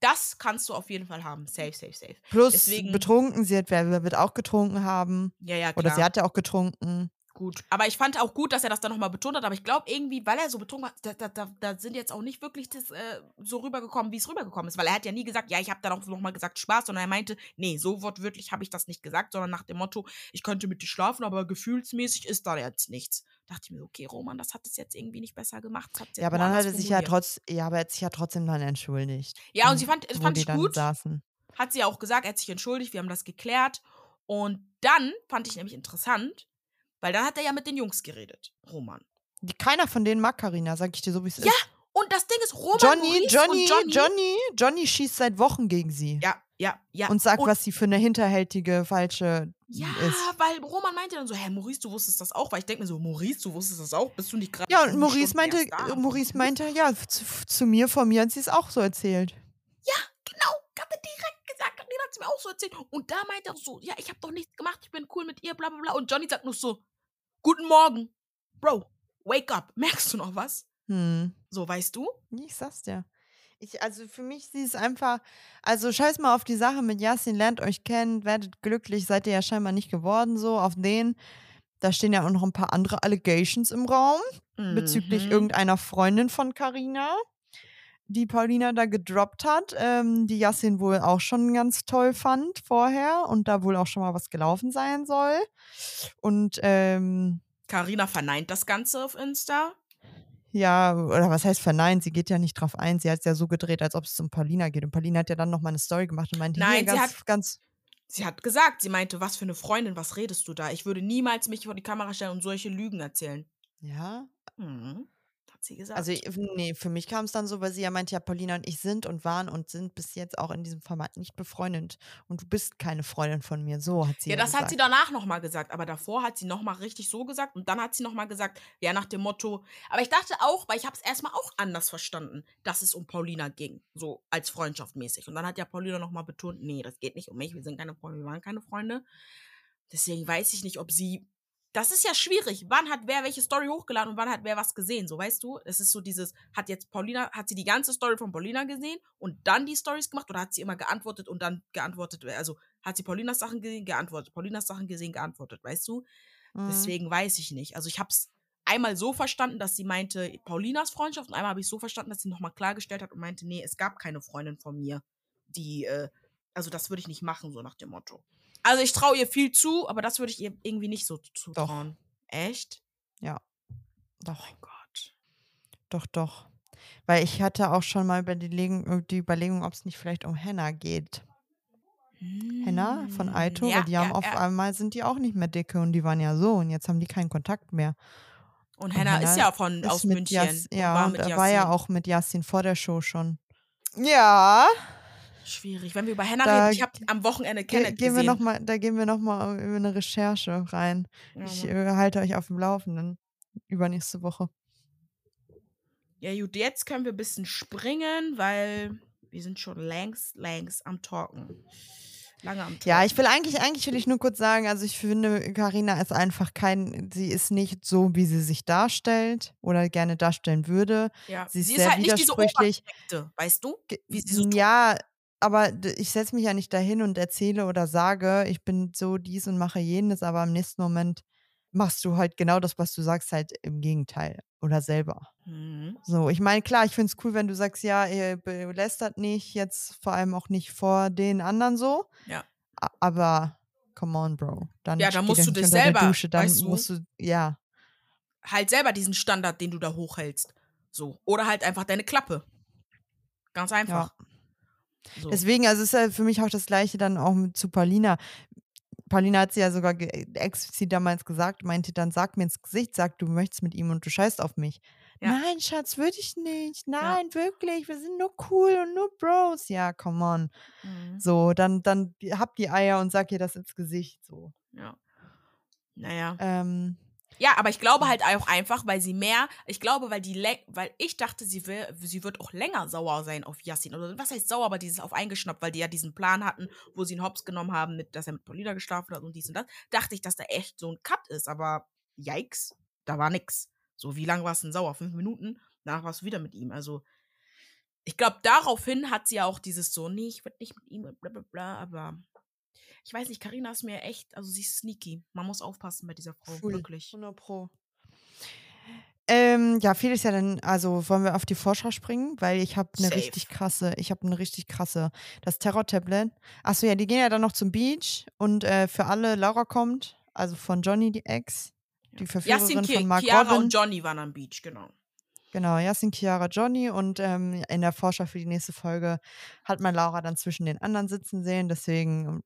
Das kannst du auf jeden Fall haben. Safe, safe, safe. Plus Deswegen- betrunken, sie hat, wer wird auch getrunken haben Ja, ja, klar. oder sie hat ja auch getrunken. Gut. Aber ich fand auch gut, dass er das dann nochmal betont hat. Aber ich glaube irgendwie, weil er so betrunken war, da, da, da, da sind jetzt auch nicht wirklich das, äh, so rübergekommen, wie es rübergekommen ist. Weil er hat ja nie gesagt, ja, ich habe dann auch nochmal gesagt Spaß, sondern er meinte, nee, so wortwörtlich habe ich das nicht gesagt, sondern nach dem Motto, ich könnte mit dir schlafen, aber gefühlsmäßig ist da jetzt nichts. Dachte ich mir, okay, Roman, das hat es jetzt irgendwie nicht besser gemacht. Ja, aber dann hat er sich ja trotz, ja, aber er hat sich ja trotzdem dann entschuldigt. Ja, und sie fand, fand ich gut. saßen. Hat sie ja auch gesagt, er hat sich entschuldigt, wir haben das geklärt. Und dann fand ich nämlich interessant, weil dann hat er ja mit den Jungs geredet, Roman. Die- Keiner von denen mag Karina, sag ich dir so, wie es Ja, ist. Und das Ding ist, Roman, Johnny, Johnny, und Johnny, Johnny, Johnny schießt seit Wochen gegen sie. Ja, ja, ja. Und sagt, was sie für eine hinterhältige, falsche Ja, ist. weil Roman meinte dann so, hä, Maurice, du wusstest das auch? Weil ich denke mir so, Maurice, du wusstest das auch? Bist du nicht gerade Ja, und Maurice meinte, da? Maurice meinte, ja, zu, zu mir, von mir hat sie es auch so erzählt. Genau, hat er direkt gesagt, Karina hat es mir auch so erzählt. Und da meinte er so, ja, ich habe doch nichts gemacht, ich bin cool mit ihr, bla bla bla. Und Johnny sagt nur so, guten Morgen, Bro, wake up. Merkst du noch was? Hm. So, weißt du? Ich sag's dir. Ich, also für mich sie ist einfach, also scheiß mal auf die Sache mit Yasin, lernt euch kennen, werdet glücklich, seid ihr ja scheinbar nicht geworden, so auf den. Da stehen ja auch noch ein paar andere Allegations im Raum bezüglich Mhm. irgendeiner Freundin von Carina, die Paulina da gedroppt hat, ähm, die Yassin wohl auch schon ganz toll fand vorher und da wohl auch schon mal was gelaufen sein soll. Und ähm, Carina verneint das Ganze auf Insta. ja, oder was heißt verneint? Sie geht ja nicht drauf ein. Sie hat es ja so gedreht, als ob es um Paulina geht. Und Paulina hat ja dann noch mal eine Story gemacht und meinte, Nein, ganz, ganz, Sie hat gesagt, sie meinte, was für eine Freundin, was redest du da? Ich würde niemals mich vor die Kamera stellen und solche Lügen erzählen. ja. Mhm. Sie gesagt. Also, nee, für mich kam es dann so, weil sie ja meinte, ja, Paulina und ich sind und waren und sind bis jetzt auch in diesem Format nicht befreundet. Und du bist keine Freundin von mir. So hat sie ja, ja das hat sie gesagt. danach nochmal gesagt, aber davor hat sie nochmal richtig so gesagt und dann hat sie nochmal gesagt, ja, nach dem Motto, aber ich dachte auch, weil ich habe es erstmal auch anders verstanden, dass es um Paulina ging, so als Freundschaft mäßig. Und dann hat ja Paulina nochmal betont, nee, das geht nicht um mich, wir sind keine Freunde, wir waren keine Freunde. Deswegen weiß ich nicht, ob sie, das ist ja schwierig, wann hat wer welche Story hochgeladen und wann hat wer was gesehen, so weißt du? Es ist so dieses, hat jetzt Paulina, hat sie die ganze Story von Paulina gesehen und dann die Stories gemacht oder hat sie immer geantwortet und dann geantwortet, also hat sie Paulinas Sachen gesehen, geantwortet, Paulinas Sachen gesehen, geantwortet, weißt du? Mhm. Deswegen weiß ich nicht. Also ich habe es einmal so verstanden, dass sie meinte Paulinas Freundschaft und einmal habe ich so verstanden, dass sie nochmal klargestellt hat und meinte, nee, es gab keine Freundin von mir, die, äh, also das würde ich nicht machen, so nach dem Motto. Also ich traue ihr viel zu, aber das würde ich ihr irgendwie nicht so zutrauen. Echt? Doch, Mein Gott. doch, doch. Weil ich hatte auch schon mal Überlegung, die Überlegung, ob es nicht vielleicht um Henna geht. Henna von Aito, Hm, Ja, weil die haben ja, auf ja. einmal sind die auch nicht mehr dicke und die waren ja so und jetzt haben die keinen Kontakt mehr. Und Henna ist Henna ja von Ist aus mit München. Jas und ja, war und mit er war ja auch mit Yasin vor der Show schon. Ja, Schwierig. Wenn wir über Henna Da reden, ich habe am Wochenende ge Kenneth gehen wir gesehen. noch mal, da gehen wir nochmal über eine Recherche rein. Ja, Ich äh, halte euch auf dem Laufenden. Übernächste Woche. Ja, gut, jetzt können wir ein bisschen springen, weil wir sind schon längst, längst am Talken. Lange am Talken. Ja, ich will eigentlich, eigentlich will ich nur kurz sagen, also ich finde, Karina ist einfach kein, sie ist nicht so, wie sie sich darstellt oder gerne darstellen würde. ja. sie ist sie sehr ist halt nicht diese. Oberfläche, weißt du? Ge- Wie sie so ja, aber ich setze mich ja nicht dahin und erzähle oder sage, ich bin so dies und mache jenes, aber im nächsten Moment machst du halt genau das, was du sagst, halt im Gegenteil oder selber. Mhm. So, ich meine, klar, ich finde es cool, wenn du sagst, ja, ihr belästert nicht, jetzt vor allem auch nicht vor den anderen so. Ja. Aber, come on, Bro. Dann Ja, dann musst du dich selber, Dusche, dann weißt du? musst du, ja. Halt selber diesen Standard, den du da hochhältst. So. Oder halt einfach deine Klappe. Ganz einfach. So. Deswegen, also ist ja für mich auch das Gleiche dann auch mit zu Paulina. Paulina hat sie ja sogar explizit damals gesagt, meinte dann, sag mir ins Gesicht, sag, du möchtest mit ihm und du scheißt auf mich. Ja. Nein, Schatz, würde ich nicht. Nein, wirklich, wir sind nur cool und nur Bros. Ja, come on. Mhm. So, dann, dann hab die Eier und sag ihr das ins Gesicht. So. Ja. Naja. Ähm, Ja, aber ich glaube halt auch einfach, weil sie mehr, ich glaube, weil die, weil ich dachte, sie will, sie wird auch länger sauer sein auf Yassin. Oder was heißt sauer, aber dieses auf eingeschnappt, weil die ja diesen Plan hatten, wo sie ihn hops genommen haben, mit, dass er mit Paulina geschlafen hat und dies und das. Dachte ich, dass da echt so ein Cut ist, aber yikes, da war nix. So, wie lange war es denn sauer? Fünf Minuten? Danach warst du wieder mit ihm. Also, ich glaube, daraufhin hat sie ja auch dieses so, nee, ich werd nicht mit ihm, bla bla bla, aber ich weiß nicht, Karina ist mir echt, also sie ist sneaky. Man muss aufpassen bei dieser Frau, Full. wirklich. 100 Pro. Ähm, ja, viel ist ja dann, also wollen wir auf die Vorschau springen, weil ich habe eine richtig krasse, ich habe eine richtig krasse, das Terror-Tablet. Achso, ja, die gehen ja dann noch zum Beach und äh, für alle, Laura kommt, also von Johnny, die Ex, die Verführerin Yassin, von Mark Chiara Robin. und Johnny waren am Beach, genau. Genau, Yasin, Chiara, Johnny und ähm, in der Vorschau für die nächste Folge hat man Laura dann zwischen den anderen sitzen sehen. Deswegen,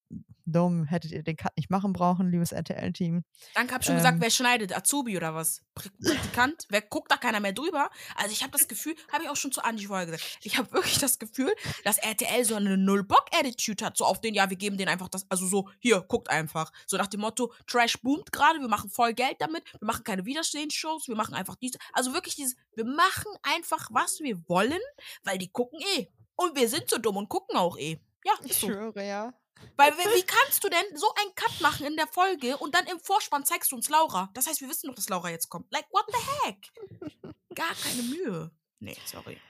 dumm, hättet ihr den Cut nicht machen brauchen, liebes RTL-Team. Danke, hab schon gesagt, Ähm. wer schneidet? Azubi oder was? Pr- Praktikant? wer guckt da keiner mehr drüber? Also ich habe das Gefühl, habe ich auch schon zu Angie vorher gesagt, ich habe wirklich das Gefühl, dass RTL so eine Null-Bock-Attitude hat, so auf den, ja, wir geben denen einfach das, also so, hier, guckt einfach. So nach dem Motto, Trash boomt gerade, wir machen voll Geld damit, wir machen keine Widerstehenshows, wir machen einfach dies, also wirklich dieses, wir machen einfach, was wir wollen, weil die gucken eh. Und wir sind so dumm und gucken auch eh. Ja, ist so. schwöre, ja. Weil wie, wie kannst du denn so einen Cut machen in der Folge und dann im Vorspann zeigst du uns Laura? Das heißt, wir wissen doch, dass Laura jetzt kommt. Like, what the heck? Gar keine Mühe. Nee, sorry.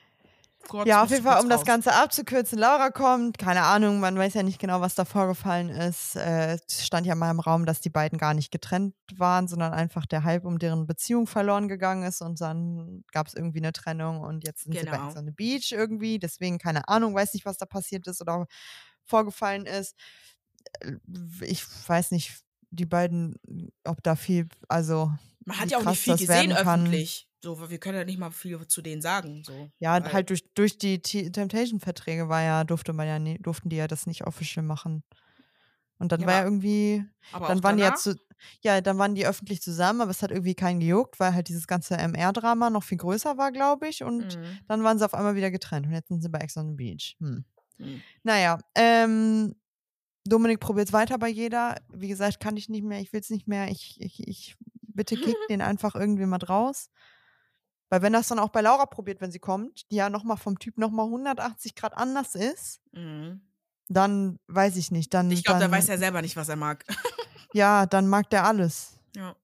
Kurz, Ja, auf jeden Fall, um das raus. Ganze abzukürzen, Laura kommt, keine Ahnung, man weiß ja nicht genau, was da vorgefallen ist. Äh, es stand ja mal im Raum, dass die beiden gar nicht getrennt waren, sondern einfach der Hype um deren Beziehung verloren gegangen ist und dann gab es irgendwie eine Trennung und jetzt sind sie bei Genau. Ex on the Beach irgendwie. Deswegen, keine Ahnung, weiß nicht, was da passiert ist oder vorgefallen ist. Äh, Ich weiß nicht, die beiden, ob da viel, also Man hat ja auch nicht viel das gesehen öffentlich. So, wir können ja nicht mal viel zu denen sagen. So. Ja, Weil- halt durch, durch die Temptation-Verträge war ja, durfte man ja nie, durften die ja das nicht official machen. Und dann Ja, war ja irgendwie, Aber dann auch waren die ja danach, zu, ja, dann waren die öffentlich zusammen, aber es hat irgendwie keinen gejuckt, weil halt dieses ganze MR-Drama noch viel größer war, glaube ich. Und Mhm. dann waren sie auf einmal wieder getrennt und jetzt sind sie bei Ex on the Beach. Hm. Mhm. Naja, ähm, Dominik probiert es weiter bei jeder. Wie gesagt, kann ich nicht mehr, ich will es nicht mehr. Ich, ich, ich, bitte [LAUGHS] kick den einfach irgendwie mal raus. Weil wenn das dann auch bei Laura probiert, wenn sie kommt, die ja nochmal vom Typ nochmal 180 Grad anders ist, Mhm. dann weiß ich nicht. Dann, Ich glaube, dann, weiß ja selber nicht, was er mag. [LAUGHS] Ja, dann mag der alles. ja.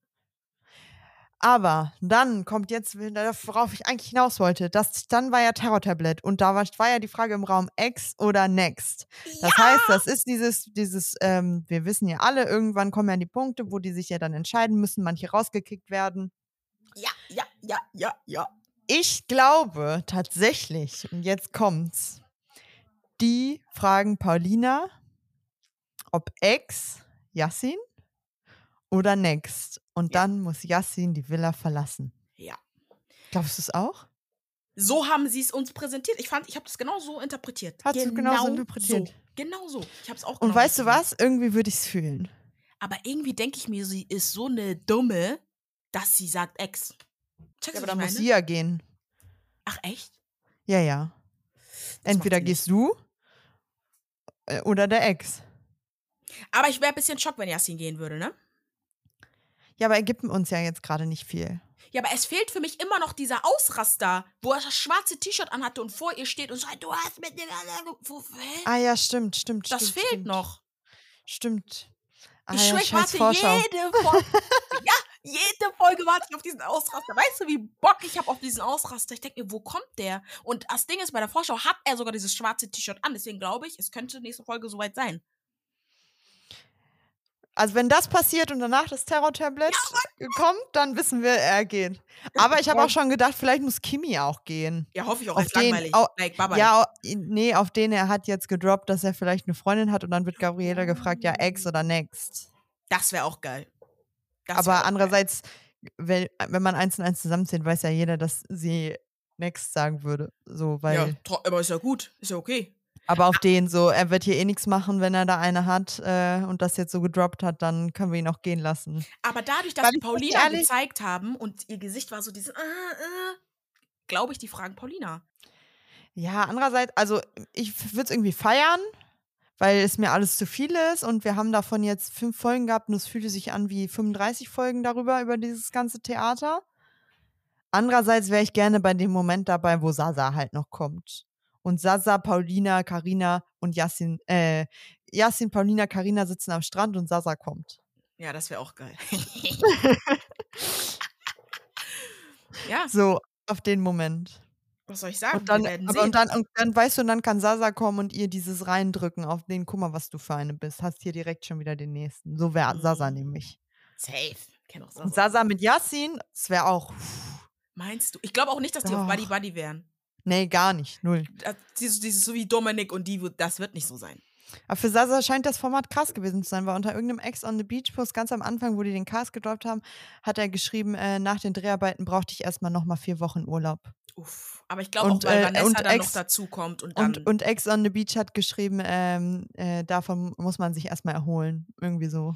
Aber dann kommt jetzt, worauf ich eigentlich hinaus wollte, das, dann war ja Terror-Tablet und da war, war ja die Frage im Raum Ex oder Next. Das heißt, das ist dieses, dieses, ähm, wir wissen ja alle, irgendwann kommen ja die Punkte, wo die sich ja dann entscheiden müssen, manche rausgekickt werden. Ja, ja, ja. Ich glaube tatsächlich, und jetzt kommt's, die fragen Paulina, ob Ex Yassin oder Next. Und Ja. dann muss Yassin die Villa verlassen. Ja. Glaubst du es auch? So haben sie es uns präsentiert. Ich fand, ich habe das genau so interpretiert. Hast du genauso interpretiert? So. Genau so. Ich habe es auch Und genau weißt du was? Irgendwie würde ich es fühlen. Aber irgendwie denke ich mir, sie ist so eine Dumme, dass sie sagt Ex. Checkst Ja, aber dann muss sie ja gehen. Ach, echt? Ja, ja. Das Entweder gehst du äh, oder der Ex. Aber ich wäre ein bisschen schockt, wenn Yassin gehen würde, ne? Ja, aber er gibt uns ja jetzt gerade nicht viel. Ja, aber es fehlt für mich immer noch dieser Ausraster, wo er das schwarze T-Shirt anhatte und vor ihr steht und sagt, du hast mit dem... Ah ja, stimmt, stimmt, das stimmt. fehlt stimmt. noch. Stimmt. Ah, Ich ja, schwöre, ich warte Vorschau. jede Folge. [LAUGHS] ja, jede Folge warte ich auf diesen Ausraster. Weißt du, wie Bock ich habe auf diesen Ausraster? Ich denke mir, wo kommt der? Und das Ding ist, bei der Vorschau hat er sogar dieses schwarze T-Shirt an. Deswegen glaube ich, es könnte nächste Folge soweit sein. Also wenn das passiert und danach das Terror-Tablet kommt, dann wissen wir, er geht. Aber ich habe auch schon gedacht, vielleicht muss Kimi auch gehen. Ja, hoffe ich auch. Auf Ist den- langweilig. au- like. Ja, nee, auf den er hat jetzt gedroppt, dass er vielleicht eine Freundin hat und dann wird Gabriela gefragt, ja, Ex oder Next. Das wäre auch geil. Das Aber auch geil. andererseits, wenn, wenn man eins und eins zusammenzählt, weiß ja jeder, dass sie Next sagen würde. So, weil. Ja, aber ist ja gut. Ist ja okay. Aber auf den so, er wird hier eh nichts machen, wenn er da eine hat äh, und das jetzt so gedroppt hat, dann können wir ihn auch gehen lassen. Aber dadurch, dass sie Paulina ehrlich- gezeigt haben und ihr Gesicht war so dieses, äh, äh, glaube ich, die fragen Paulina. Ja, andererseits, also ich würde es irgendwie feiern, weil es mir alles zu viel ist und wir haben davon jetzt fünf Folgen gehabt und es fühlte sich an wie 35 Folgen darüber, über dieses ganze Theater. Andererseits wäre ich gerne bei dem Moment dabei, wo Sasa halt noch kommt. Und Sasa, Paulina, Karina und Yassin, äh, Yassin, Paulina, Karina sitzen am Strand und Sasa kommt. Ja, das wäre auch geil. [LAUGHS] ja, So, auf den Moment. was soll ich sagen? Und dann, aber und, dann, und dann weißt du, und dann kann Sasa kommen und ihr dieses reindrücken auf den, guck mal, was du für eine bist. Hast hier direkt schon wieder den nächsten. So wäre Sasa Mm. nämlich. Safe. Kenn auch Und Sasa. Sasa mit Yassin, das wäre auch. Meinst du? Ich glaube auch nicht, dass die auf Doch. Buddy Buddy wären. Nee, gar nicht. Null. Das- Dieses, dieses so wie Dominik und die, das wird nicht so sein. Aber für Sasa scheint das Format krass gewesen zu sein, weil unter irgendeinem Ex on the Beach Post ganz am Anfang, wo die den Cast gedroppt haben, hat er geschrieben, äh, nach den Dreharbeiten brauchte ich erstmal nochmal vier Wochen Urlaub. Uff. Aber ich glaube auch, weil äh, Vanessa und dann noch Ex- dazu kommt und dann. Und, und Ex on the Beach hat geschrieben, ähm, äh, davon muss man sich erstmal erholen. Irgendwie so.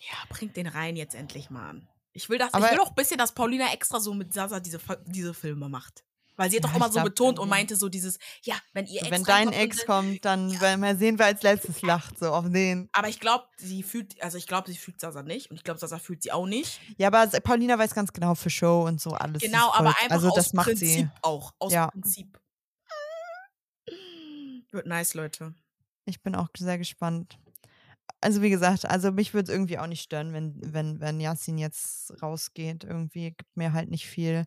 ja, bringt den rein jetzt endlich mal an. Ich will das, Aber- ich will auch ein bisschen, dass Paulina extra so mit Sasa diese, diese Filme macht. Weil sie hat Ja, doch immer ich so betont und meinte so dieses, ja, wenn ihr Ex Wenn dein Ex kommt, dann werden wir sehen, wer als letztes lacht, so auf den. Aber ich glaube, sie fühlt, also ich glaube, sie fühlt Sasa nicht und ich glaube, Sasa fühlt sie auch nicht. Ja, aber Paulina weiß ganz genau für Show und so alles. Genau, aber einfach also aus Prinzip sie. auch. Aus Ja. Prinzip. Wird nice, Leute. Ich bin auch sehr gespannt. Also wie gesagt, also mich würde es irgendwie auch nicht stören, wenn, wenn, wenn Yassin jetzt rausgeht. Irgendwie gibt mir halt nicht viel.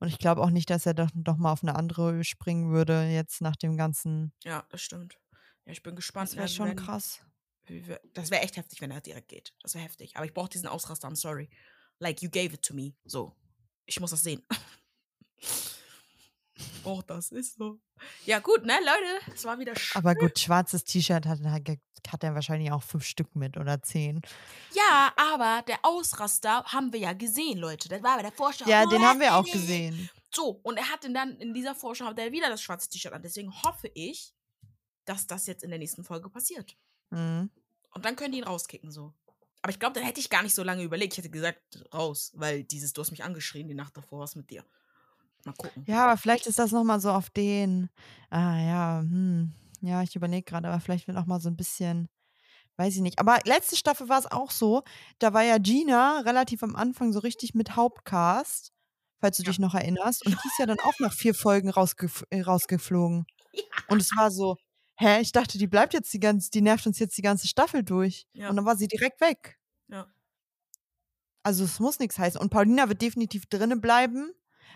Und ich glaube auch nicht, dass er doch, doch mal auf eine andere springen würde, jetzt nach dem ganzen. Ja, das stimmt. Ja, ich bin gespannt. Das wäre schon wenn- krass. Das wäre echt heftig, wenn er direkt geht. Das wäre heftig. Aber ich brauche diesen Ausraster, I'm sorry. Like, you gave it to me. So. Ich muss das sehen. [LAUGHS] Oh, das ist so. Ja, gut, ne, Leute? Es war wieder sch Aber gut, schwarzes T-Shirt hat, hat hat er wahrscheinlich auch fünf Stück mit oder zehn. Ja, aber der Ausraster haben wir ja gesehen, Leute. Das war bei der Vorschau. Ja, den haben wir auch gesehen. So, und er hatte dann in dieser Vorschau hat er wieder das schwarze T-Shirt an. Deswegen hoffe ich, dass das jetzt in der nächsten Folge passiert. Mhm. Und dann können die ihn rauskicken, so. Aber ich glaube, dann hätte ich gar nicht so lange überlegt. Ich hätte gesagt, raus, weil dieses, du hast mich angeschrien die Nacht davor, was mit dir? Mal gucken. Ja, aber vielleicht ist das nochmal so auf den. Ah ja, hm. Ja, ich überlege gerade, aber vielleicht wird auch mal so ein bisschen. Weiß ich nicht. Aber letzte Staffel war es auch so. Da war ja Gina relativ am Anfang so richtig mit Hauptcast, falls du Ja. dich noch erinnerst. Und die ist ja dann auch nach [LAUGHS] vier Folgen rausgef äh, rausgeflogen. Ja. Und es war so, hä, ich dachte, die bleibt jetzt die ganze, die nervt uns jetzt die ganze Staffel durch. Ja. Und dann war sie direkt weg. Ja. Also es muss nichts heißen. Und Paulina wird definitiv drinnen bleiben,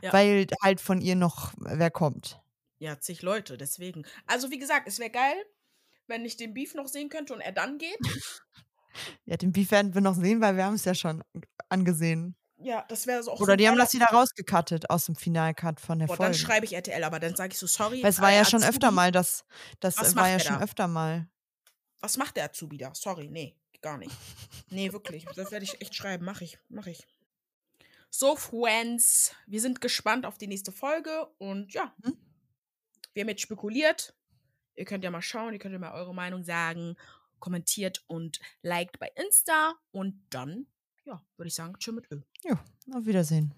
Ja. weil halt von ihr noch wer kommt. Ja, zig Leute, deswegen. Also, wie gesagt, es wäre geil, wenn ich den Beef noch sehen könnte und er dann geht. [LAUGHS] Ja, den Beef werden wir noch sehen, weil wir haben es ja schon angesehen. Ja, das wäre so auch Oder so die haben das wieder rausgecuttet aus dem Finalcut von der Boah, dann Folge. schreibe ich RTL, aber dann sage ich so, sorry. Weil es war äh, ja schon Azubi, öfter mal, das, das Was war ja schon da? öfter mal. Was macht der Azubi da? Sorry, nee, gar nicht. Nee, wirklich. Das werde ich echt schreiben. Mach ich, mach ich. So, Friends, wir sind gespannt auf die nächste Folge und ja, Mhm. wir haben jetzt spekuliert. Ihr könnt ja mal schauen, ihr könnt ja mal eure Meinung sagen, kommentiert und liked bei Insta und dann, ja, würde ich sagen, tschüss mit Ö. Auf Wiedersehen.